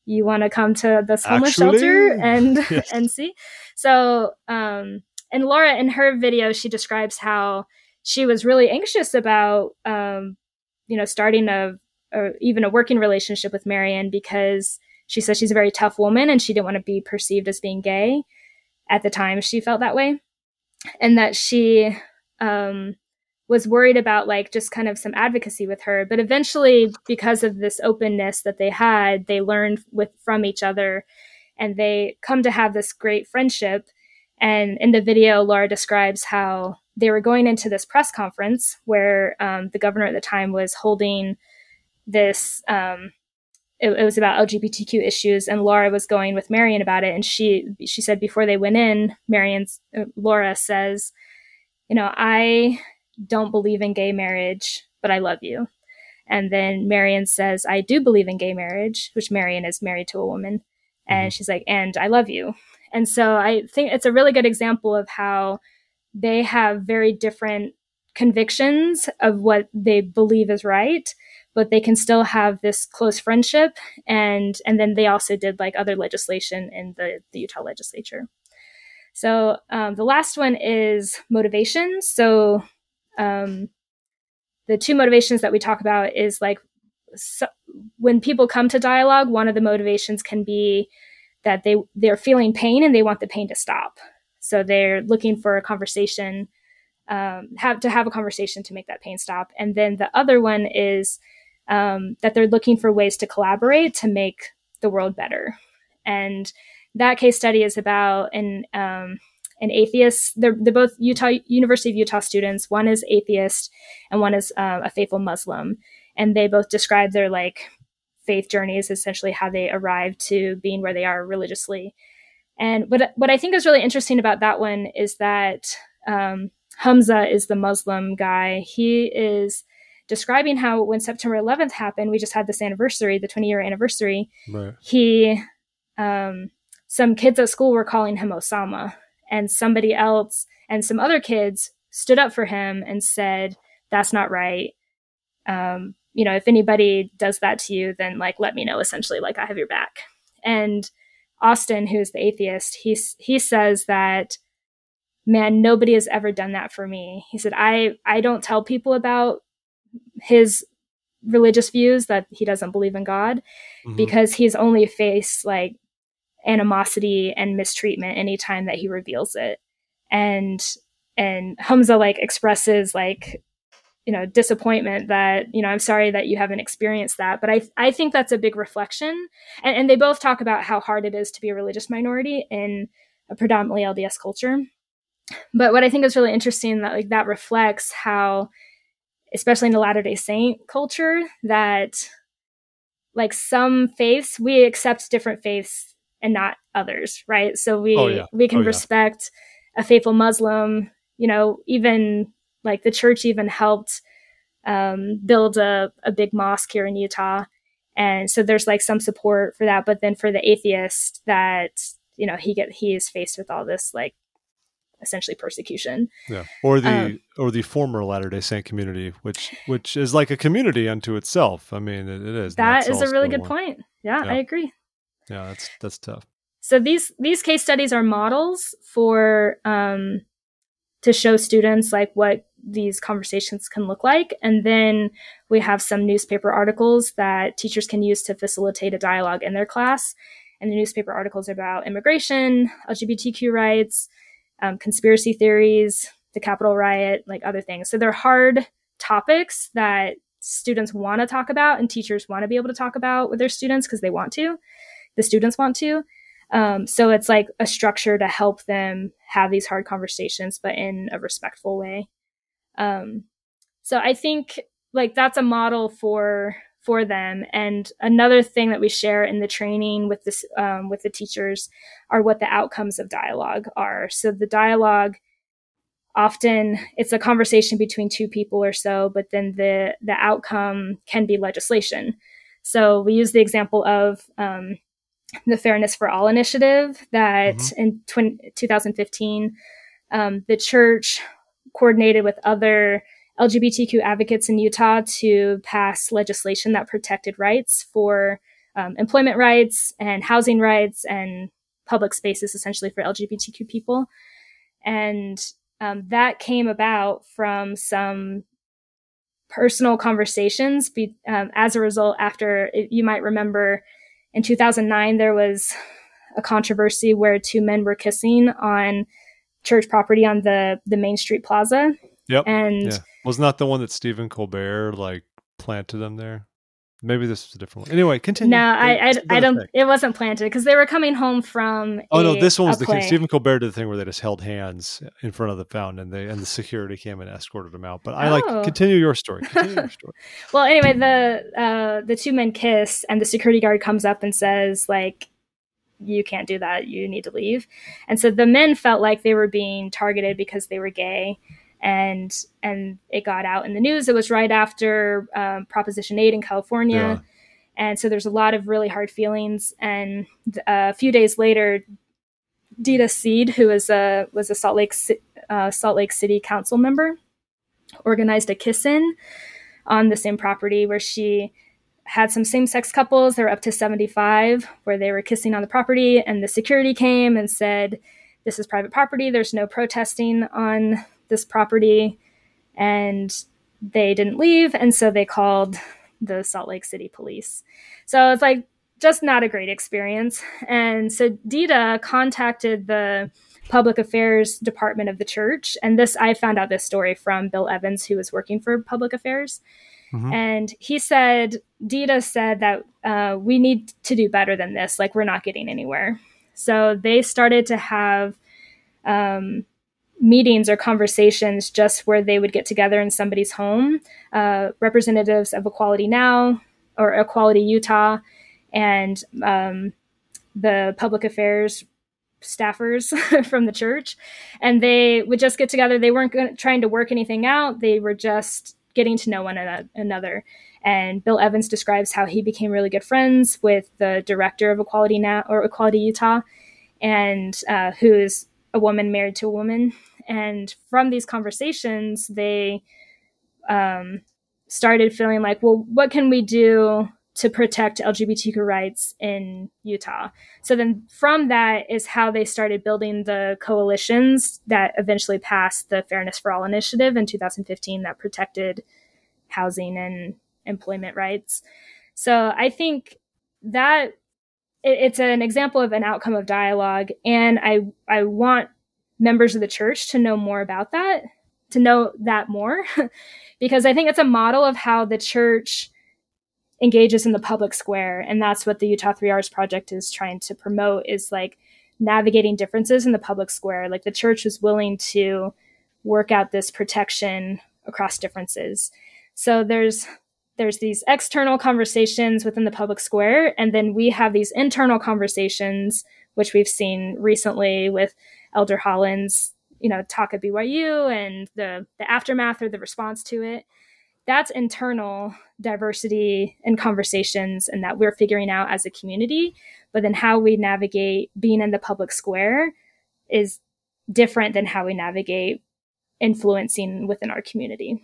"You want to come to this homeless Actually? shelter and Yes. and see?" So, um, and Laura in her video, she describes how she was really anxious about, um, you know, starting a, or even a working relationship with Marian because she says she's a very tough woman and she didn't want to be perceived as being gay. At the time, she felt that way, and that she um, was worried about like just kind of some advocacy with her. But eventually, because of this openness that they had, they learned with from each other, and they come to have this great friendship. And in the video, Laura describes how they were going into this press conference where um, the governor at the time was holding this. Um, it, it was about LGBTQ issues, and Laura was going with Marian about it. And she she said before they went in, Marian's uh, Laura says, "You know, I don't believe in gay marriage, but I love you." And then Marian says, "I do believe in gay marriage," which Marian is married to a woman, and she's like, "And I love you." And so I think it's a really good example of how they have very different convictions of what they believe is right but they can still have this close friendship. And and then they also did like other legislation in the, the utah legislature. So um, the last one is motivation so um, the two motivations that we talk about is like so, when people come to dialogue one of the motivations can be that they they're feeling pain and they want the pain to stop. So they're looking for a conversation um, have to have a conversation to make that pain stop. And then the other one is um, that they're looking for ways to collaborate to make the world better. And that case study is about an um, an atheist. They're, they're both utah university of utah students. One is atheist and one is uh, a faithful muslim. And they both describe their like faith journeys essentially how they arrived to being where they are religiously. And what what I think is really interesting about that one is that um, Hamza is the Muslim guy. He is describing how when September 11th happened, we just had this anniversary, the 20 year anniversary. Right. He, um, some kids at school were calling him Osama, and somebody else and some other kids stood up for him and said, "That's not right." Um, you know, if anybody does that to you, then like let me know. Essentially, like I have your back. And Austin, who's the atheist, he he says that man, nobody has ever done that for me. He said, I I don't tell people about his religious views that he doesn't believe in God Mhm. because he's only faced like animosity and mistreatment anytime that he reveals it. And and Hamza like expresses like you know disappointment that you know i'm sorry that you haven't experienced that but i i think that's a big reflection and, and they both talk about how hard it is to be a religious minority in a predominantly lds culture but what i think is really interesting that like that reflects how especially in the latter day saint culture that like some faiths we accept different faiths and not others right so we Oh, yeah. we can Oh, yeah. respect a faithful muslim you know even like the church even helped um, build a, a big mosque here in Utah. And so there's like some support for that. But then for the atheist that, you know, he get he is faced with all this like essentially persecution. Yeah. Or the Um, or the former Latter Day Saint community, which which is like a community unto itself. I mean, it, it is. That is a really good point. Yeah, Yeah. I agree. Yeah, that's that's tough. So these these case studies are models for um, to show students like what these conversations can look like, and then we have some newspaper articles that teachers can use to facilitate a dialogue in their class. And the newspaper articles are about immigration, LGBTQ rights, um, conspiracy theories, the Capitol riot, like other things. So they're hard topics that students want to talk about and teachers want to be able to talk about with their students because they want to. The students want to. Um, so it's like a structure to help them have these hard conversations, but in a respectful way. Um, so I think like that's a model for for them. And another thing that we share in the training with this um, with the teachers are what the outcomes of dialogue are. So the dialogue often it's a conversation between two people or so, but then the the outcome can be legislation. So we use the example of um, the Fairness for All initiative that Mhm. in tw- 2015, um, the church coordinated with other LGBTQ advocates in Utah to pass legislation that protected rights for um, employment rights and housing rights and public spaces essentially for LGBTQ people. And um, that came about from some personal conversations be, um, as a result after you might remember in 2009 there was a controversy where two men were kissing on church property on the the main street plaza yep and yeah. Was not the one that stephen colbert like planted them there Maybe this is a different one. Anyway, continue. No, I, I, I don't. Thing. It wasn't planted because they were coming home from. Oh a, no, this one was the play. Stephen Colbert did the thing where they just held hands in front of the fountain, and they and the security came and escorted them out. But I oh. like continue your story. Continue your story. well, anyway, the uh, the two men kiss, and the security guard comes up and says, like, you can't do that. You need to leave. And so the men felt like they were being targeted because they were gay and and it got out in the news. It was right after um, Proposition Eight in California, yeah. and so there's a lot of really hard feelings. And uh, a few days later, Deeda Seed, who was a was a Salt Lake uh, Salt Lake City Council member, organized a kiss in on the same property where she had some same sex couples. They were up to 75 where they were kissing on the property, and the security came and said. This is private property. There's no protesting on this property and they didn't leave and so they called the Salt Lake City police. So it's like just not a great experience. And so Deeda contacted the public affairs department of the church and this I found out this story from Bill Evans who was working for public affairs. Mm-hmm. And he said, Deeda said that uh, we need to do better than this. Like, we're not getting anywhere. So they started to have um, meetings or conversations just where they would get together in somebody's home, uh, representatives of Equality Now or Equality Utah and um, the public affairs staffers from the church. And they would just get together. They weren't trying to work anything out, they were just getting to know one another. And Bill Evans describes how he became really good friends with the director of Equality Now or Equality Utah, and uh, who is a woman married to a woman and from these conversations, they um, started feeling like, well, what can we do to protect LGBTQ rights in Utah? So then from that is how they started building the coalitions that eventually passed the Fairness for All initiative in 2015 that protected housing and employment rights. So I think that it's an example of an outcome of dialogue and i i want members of the church to know more about that, to know that more, because I think it's a model of how the church engages in the public square. And that's what the Utah 3Rs project is trying to promote is like navigating differences in the public square. Like the church was willing to work out this protection across differences. So there's there's these external conversations within the public square and then we have these internal conversations which we've seen recently with Elder Holland's, you know, talk at BYU and the the aftermath or the response to it. That's internal diversity and conversations and that we're figuring out as a community. But then how we navigate being in the public square is different than how we navigate influencing within our community.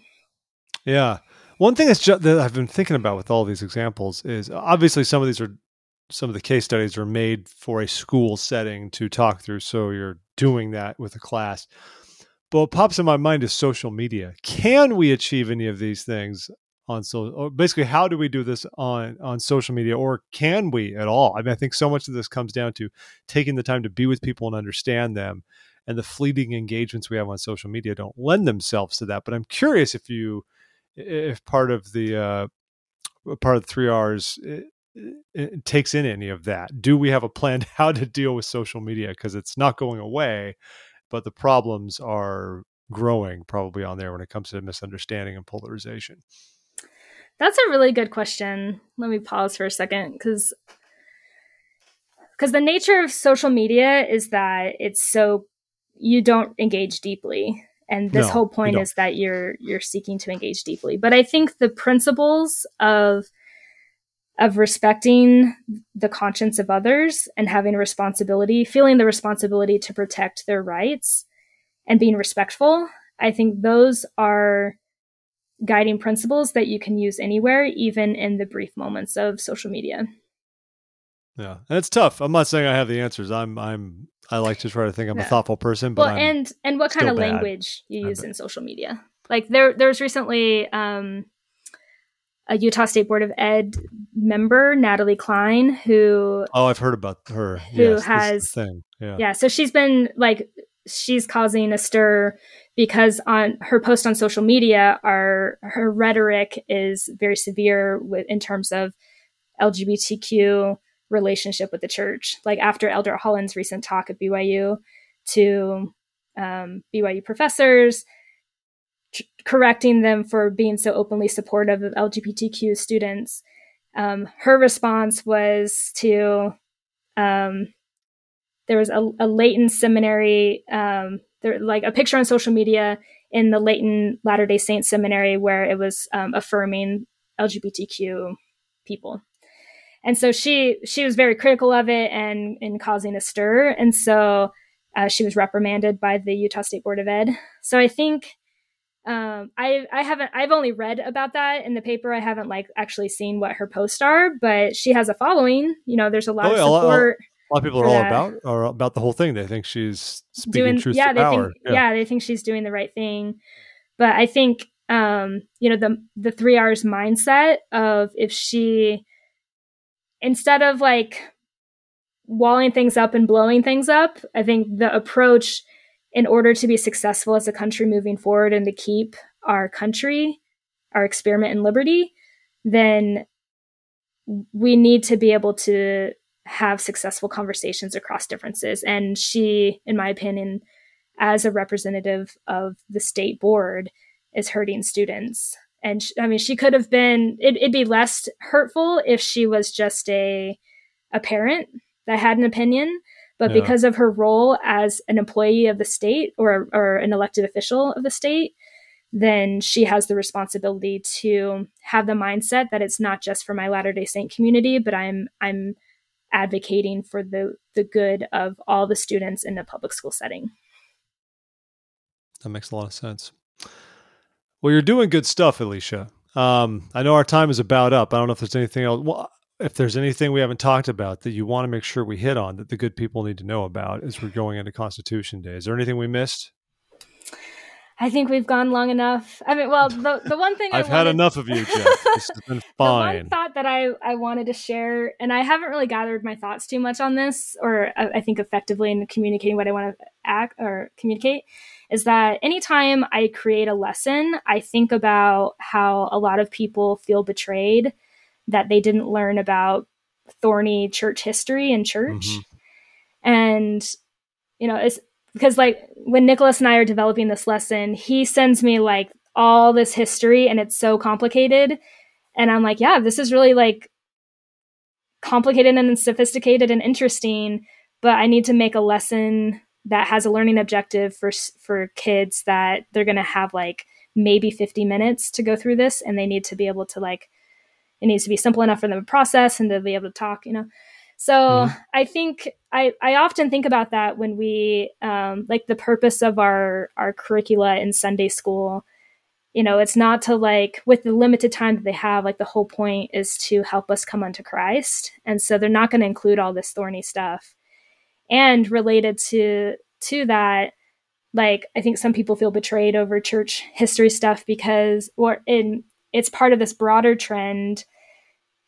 Yeah. One thing that's ju- that I've been thinking about with all these examples is obviously some of these are some of the case studies are made for a school setting to talk through. So you're doing that with a class. But what pops in my mind is social media. Can we achieve any of these things on so basically how do we do this on on social media or can we at all? I mean I think so much of this comes down to taking the time to be with people and understand them and the fleeting engagements we have on social media don't lend themselves to that. But I'm curious if you if part of the uh part of the 3Rs it Uh, uh, takes in any of that. Do we have a plan how to deal with social media because it's not going away, but the problems are growing probably on there when it comes to misunderstanding and polarization? That's a really good question. Let me pause for a second because because the nature of social media is that it's so you don't engage deeply and this no, whole point is that you're you're seeking to engage deeply but i think the principles of of respecting the conscience of others and having responsibility, feeling the responsibility to protect their rights and being respectful. I think those are guiding principles that you can use anywhere, even in the brief moments of social media. Yeah, and it's tough. I'm not saying I have the answers. I'm I'm I like to try to think I'm yeah. a thoughtful person, but well, I'm and and what kind of bad. language you use in social media? Like there there's recently um, a Utah State Board of Ed member, Natalie Cline, who oh, I've heard about her. Who yes, has thing? Yeah, yeah. So she's been like she's causing a stir because on her post on social media, our her rhetoric is very severe with in terms of LGBTQ relationship with the church. Like after Elder Holland's recent talk at BYU to um, BYU professors correcting them for being so openly supportive of LGBTQ students. Um, her response was to um, there was a, a Layton seminary, um, there like a picture on social media in the Layton Latter Day Saint seminary where it was um, affirming LGBTQ people. And so she she was very critical of it and in causing a stir. And so uh, she was reprimanded by the Utah State Board of Ed. So I think um, I I haven't I've only read about that in the paper. I haven't like actually seen what her posts are, but she has a following. You know, there's a lot oh, of support. A lot, a lot of people are all about are about the whole thing. They think she's speaking doing, truth yeah, to they power. Think, yeah. yeah, they think she's doing the right thing. But I think um, you know the the three R's mindset of if she instead of like walling things up and blowing things up, I think the approach in order to be successful as a country moving forward and to keep our country, our experiment in liberty, then we need to be able to have successful conversations across differences. And she, in my opinion, as a representative of the state board, is hurting students. And she, I mean, she could have been, it, it'd be less hurtful if she was just a, a parent that had an opinion but yeah. because of her role as an employee of the state or, or an elected official of the state, then she has the responsibility to have the mindset that it's not just for my Latter Day Saint community, but I'm I'm advocating for the the good of all the students in a public school setting. That makes a lot of sense. Well, you're doing good stuff, Alicia. Um, I know our time is about up. I don't know if there's anything else. Well, if there's anything we haven't talked about that you want to make sure we hit on that the good people need to know about as we're going into Constitution Day, is there anything we missed? I think we've gone long enough. I mean, well, the the one thing I've wanted, had enough of you, Jeff. This has been fine. the one thought that I I wanted to share, and I haven't really gathered my thoughts too much on this, or I, I think effectively in communicating what I want to act or communicate, is that anytime I create a lesson, I think about how a lot of people feel betrayed that they didn't learn about thorny church history and church. Mm-hmm. And, you know, it's because like when Nicholas and I are developing this lesson, he sends me like all this history and it's so complicated. And I'm like, yeah, this is really like complicated and sophisticated and interesting, but I need to make a lesson that has a learning objective for for kids that they're going to have like maybe 50 minutes to go through this and they need to be able to like it needs to be simple enough for them to process and to be able to talk you know? So mm-hmm. i think i i often think about that when we um, like the purpose of our our curricula in sunday school. You know it's not to like with the limited time that they have like the whole point is to help us come unto christ. And so they're not going to include all this thorny stuff. And related to to that like i think some people feel betrayed over church history stuff because or in it's part of this broader trend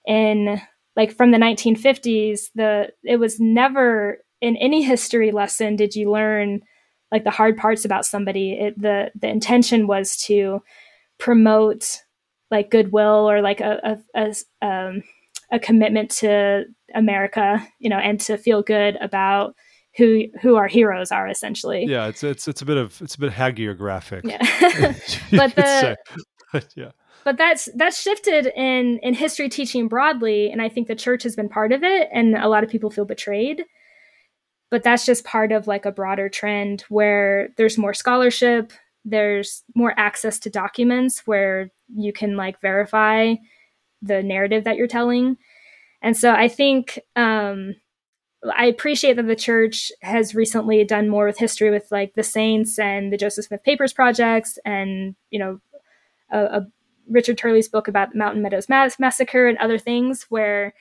in like from the 1950s the it was never in any history lesson did you learn like the hard parts about somebody it, the the intention was to promote like goodwill or like a a, a, um, a commitment to America, you know, and to feel good about who who our heroes are essentially. Yeah, it's it's it's a bit of it's a bit hagiographic. Yeah, but the yeah but that's that's shifted in in history teaching broadly and i think the church has been part of it and a lot of people feel betrayed. But that's just part of like a broader trend where there's more scholarship there's more access to documents where you can like verify the narrative that you're telling. And so i think um I appreciate that the church has recently done more with history with like the saints and the Joseph Smith Papers projects and, you know, a, a Richard Turley's book about the Mountain Meadows Mass- Massacre and other things where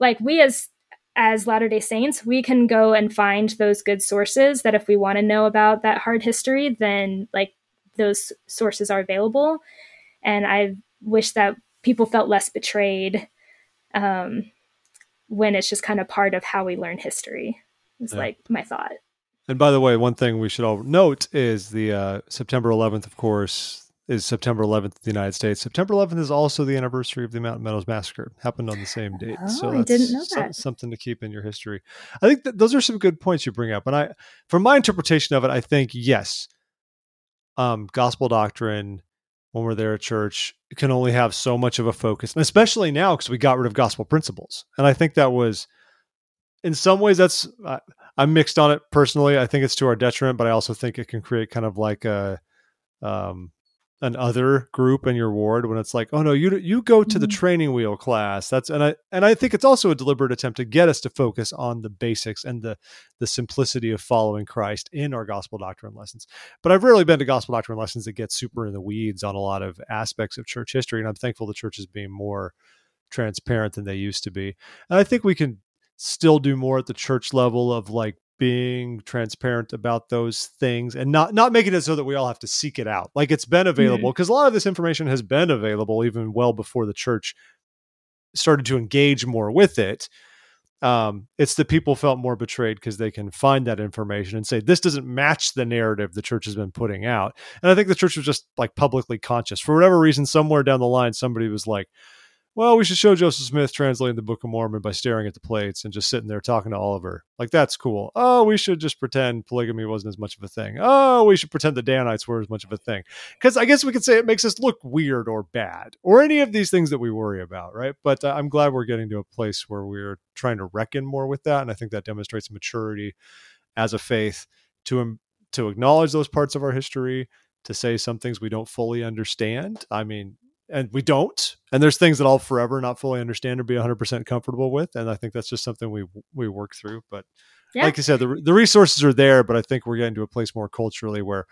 like we as as Latter-day Saints, we can go and find those good sources that if we want to know about that hard history, then like those sources are available. And I wish that people felt less betrayed um, when it's just kind of part of how we learn history. Is yeah. like my thought. And by the way, one thing we should all note is the uh, September 11th, of course, is September 11th in the United States. September 11th is also the anniversary of the Mountain Meadows Massacre. Happened on the same date. Oh, so I didn't know that. something to keep in your history. I think that those are some good points you bring up. And I, from my interpretation of it, I think yes, um, gospel doctrine when we're there at church can only have so much of a focus, and especially now because we got rid of gospel principles. And I think that was, in some ways, that's uh, I'm mixed on it personally. I think it's to our detriment, but I also think it can create kind of like a um, an other group in your ward when it's like, oh no, you you go to mm-hmm. the training wheel class. That's and I and I think it's also a deliberate attempt to get us to focus on the basics and the the simplicity of following Christ in our gospel doctrine lessons. But I've rarely been to gospel doctrine lessons that get super in the weeds on a lot of aspects of church history, and I'm thankful the church is being more transparent than they used to be. And I think we can still do more at the church level of like being transparent about those things and not not making it so that we all have to seek it out. Like it's been available because mm-hmm. a lot of this information has been available even well before the church started to engage more with it. Um, it's that people felt more betrayed because they can find that information and say this doesn't match the narrative the church has been putting out. And i think the church was just like publicly conscious. For whatever reason somewhere down the line somebody was like well, we should show Joseph Smith translating the Book of Mormon by staring at the plates and just sitting there talking to Oliver. Like, that's cool. Oh, we should just pretend polygamy wasn't as much of a thing. Oh, we should pretend the Danites were as much of a thing. Because I guess we could say it makes us look weird or bad or any of these things that we worry about, right? But uh, I'm glad we're getting to a place where we're trying to reckon more with that. And I think that demonstrates maturity as a faith to, to acknowledge those parts of our history, to say some things we don't fully understand. I mean, and we don't and there's things that i'll forever not fully understand or be 100% comfortable with and i think that's just something we we work through but yeah. like you said the, the resources are there but i think we're getting to a place more culturally where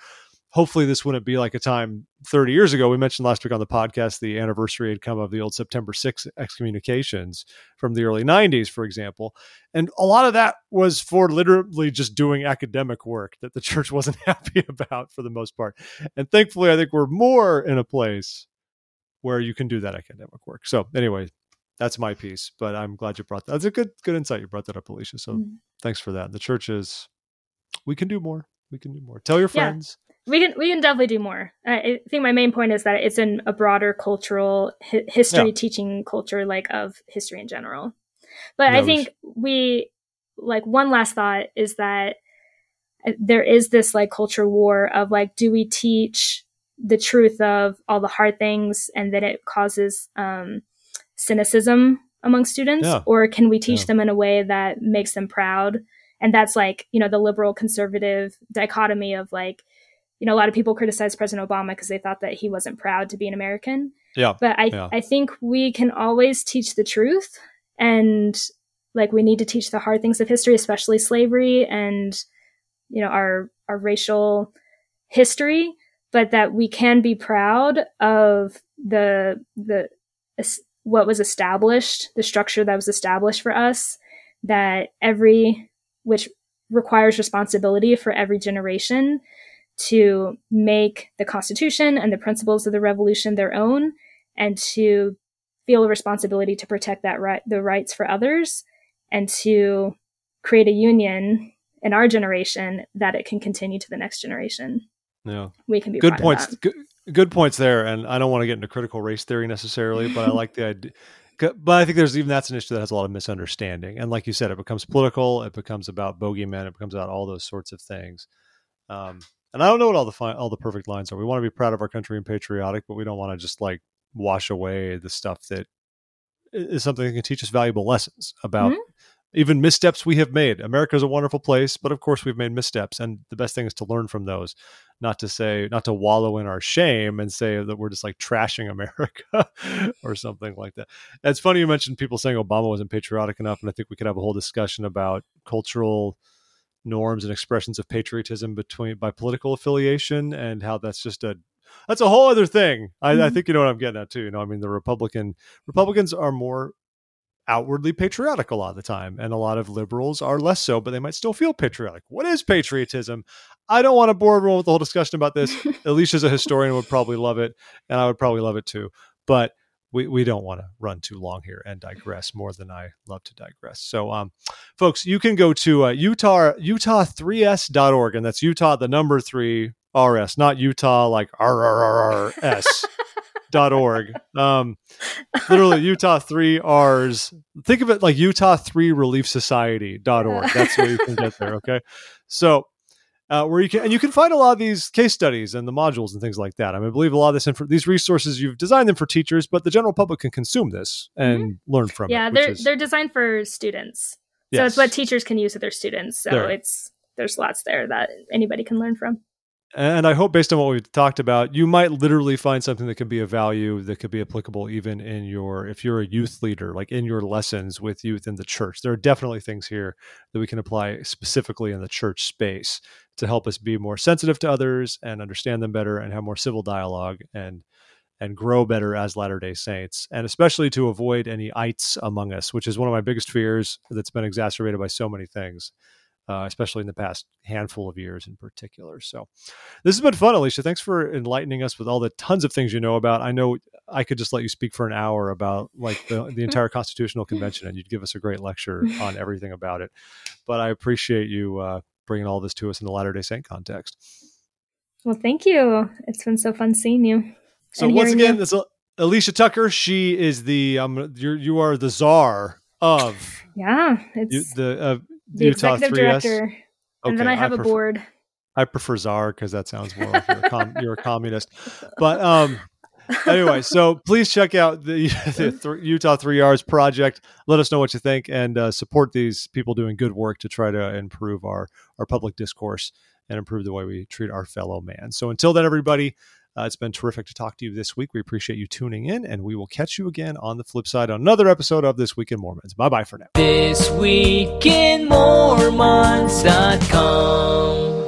hopefully this wouldn't be like a time 30 years ago we mentioned last week on the podcast the anniversary had come of the old september 6 excommunications from the early 90s for example and a lot of that was for literally just doing academic work that the church wasn't happy about for the most part and thankfully i think we're more in a place where you can do that academic work. So anyway, that's my piece. But I'm glad you brought that. That's a good good insight. You brought that up, Alicia. So mm-hmm. thanks for that. The church is we can do more. We can do more. Tell your friends. Yeah. We can we can definitely do more. I think my main point is that it's in a broader cultural hi- history yeah. teaching culture, like of history in general. But I think we like one last thought is that uh, there is this like culture war of like, do we teach the truth of all the hard things and that it causes um, cynicism among students yeah. or can we teach yeah. them in a way that makes them proud and that's like you know the liberal conservative dichotomy of like you know a lot of people criticize president obama because they thought that he wasn't proud to be an american yeah but i yeah. i think we can always teach the truth and like we need to teach the hard things of history especially slavery and you know our our racial history but that we can be proud of the the what was established, the structure that was established for us, that every which requires responsibility for every generation to make the Constitution and the principles of the revolution their own, and to feel a responsibility to protect that right, the rights for others, and to create a union in our generation that it can continue to the next generation yeah. We can be good points good, good, points there and i don't want to get into critical race theory necessarily but i like the idea but i think there's even that's an issue that has a lot of misunderstanding and like you said it becomes political it becomes about bogeymen it becomes about all those sorts of things. Um, and i don't know what all the fi- all the perfect lines are. We want to be proud of our country and patriotic but we don't want to just like wash away the stuff that is something that can teach us valuable lessons about mm-hmm even missteps we have made. America is a wonderful place, but of course we've made missteps, and the best thing is to learn from those, not to say, not to wallow in our shame and say that we're just like trashing America or something like that. It's funny you mentioned people saying Obama wasn't patriotic enough, and I think we could have a whole discussion about cultural norms and expressions of patriotism between by political affiliation and how that's just a that's a whole other thing. I, mm-hmm. I think you know what I'm getting at too. You know, I mean, the Republican Republicans are more outwardly patriotic a lot of the time, and a lot of liberals are less so, but they might still feel patriotic. What is patriotism? I don't want to bore everyone with the whole discussion about this. Alicia's a historian would probably love it, and I would probably love it too. But we, we don't want to run too long here and digress more than I love to digress. So, um, folks, you can go to uh, Utah Utah3rs.org, and that's Utah the number three RS, not Utah like RRRS. dot org. Um, literally Utah three R's. Think of it like Utah three Relief Society dot org. That's where you can get there. Okay, so uh, where you can and you can find a lot of these case studies and the modules and things like that. I mean, I believe a lot of this info, these resources you've designed them for teachers, but the general public can consume this and mm-hmm. learn from yeah, it. Yeah, they're is, they're designed for students, yes. so it's what teachers can use with their students. So there. it's there's lots there that anybody can learn from. And I hope, based on what we've talked about, you might literally find something that could be of value that could be applicable even in your, if you're a youth leader, like in your lessons with youth in the church. There are definitely things here that we can apply specifically in the church space to help us be more sensitive to others and understand them better and have more civil dialogue and and grow better as Latter day Saints, and especially to avoid any ites among us, which is one of my biggest fears that's been exacerbated by so many things uh, especially in the past handful of years in particular. So this has been fun, Alicia. Thanks for enlightening us with all the tons of things you know about. I know I could just let you speak for an hour about like the, the entire Constitutional Convention, and you'd give us a great lecture on everything about it. But I appreciate you uh, bringing all this to us in the Latter Day Saint context. Well, thank you. It's been so fun seeing you. So once again, it's Alicia Tucker. She is the um, you're, you are the czar of yeah, it's you, the uh, the Utah executive 3S? director, okay, and then I have I prefer, a board. I prefer czar because that sounds more like you're a, com- you're a communist. But um, anyway, so please check out the, the th- Utah Three R's project. Let us know what you think and uh, support these people doing good work to try to improve our our public discourse and improve the way we treat our fellow man. So until then, everybody. Uh, it's been terrific to talk to you this week. We appreciate you tuning in, and we will catch you again on the flip side on another episode of This Week in Mormons. Bye bye for now. This Week in Mormons.com.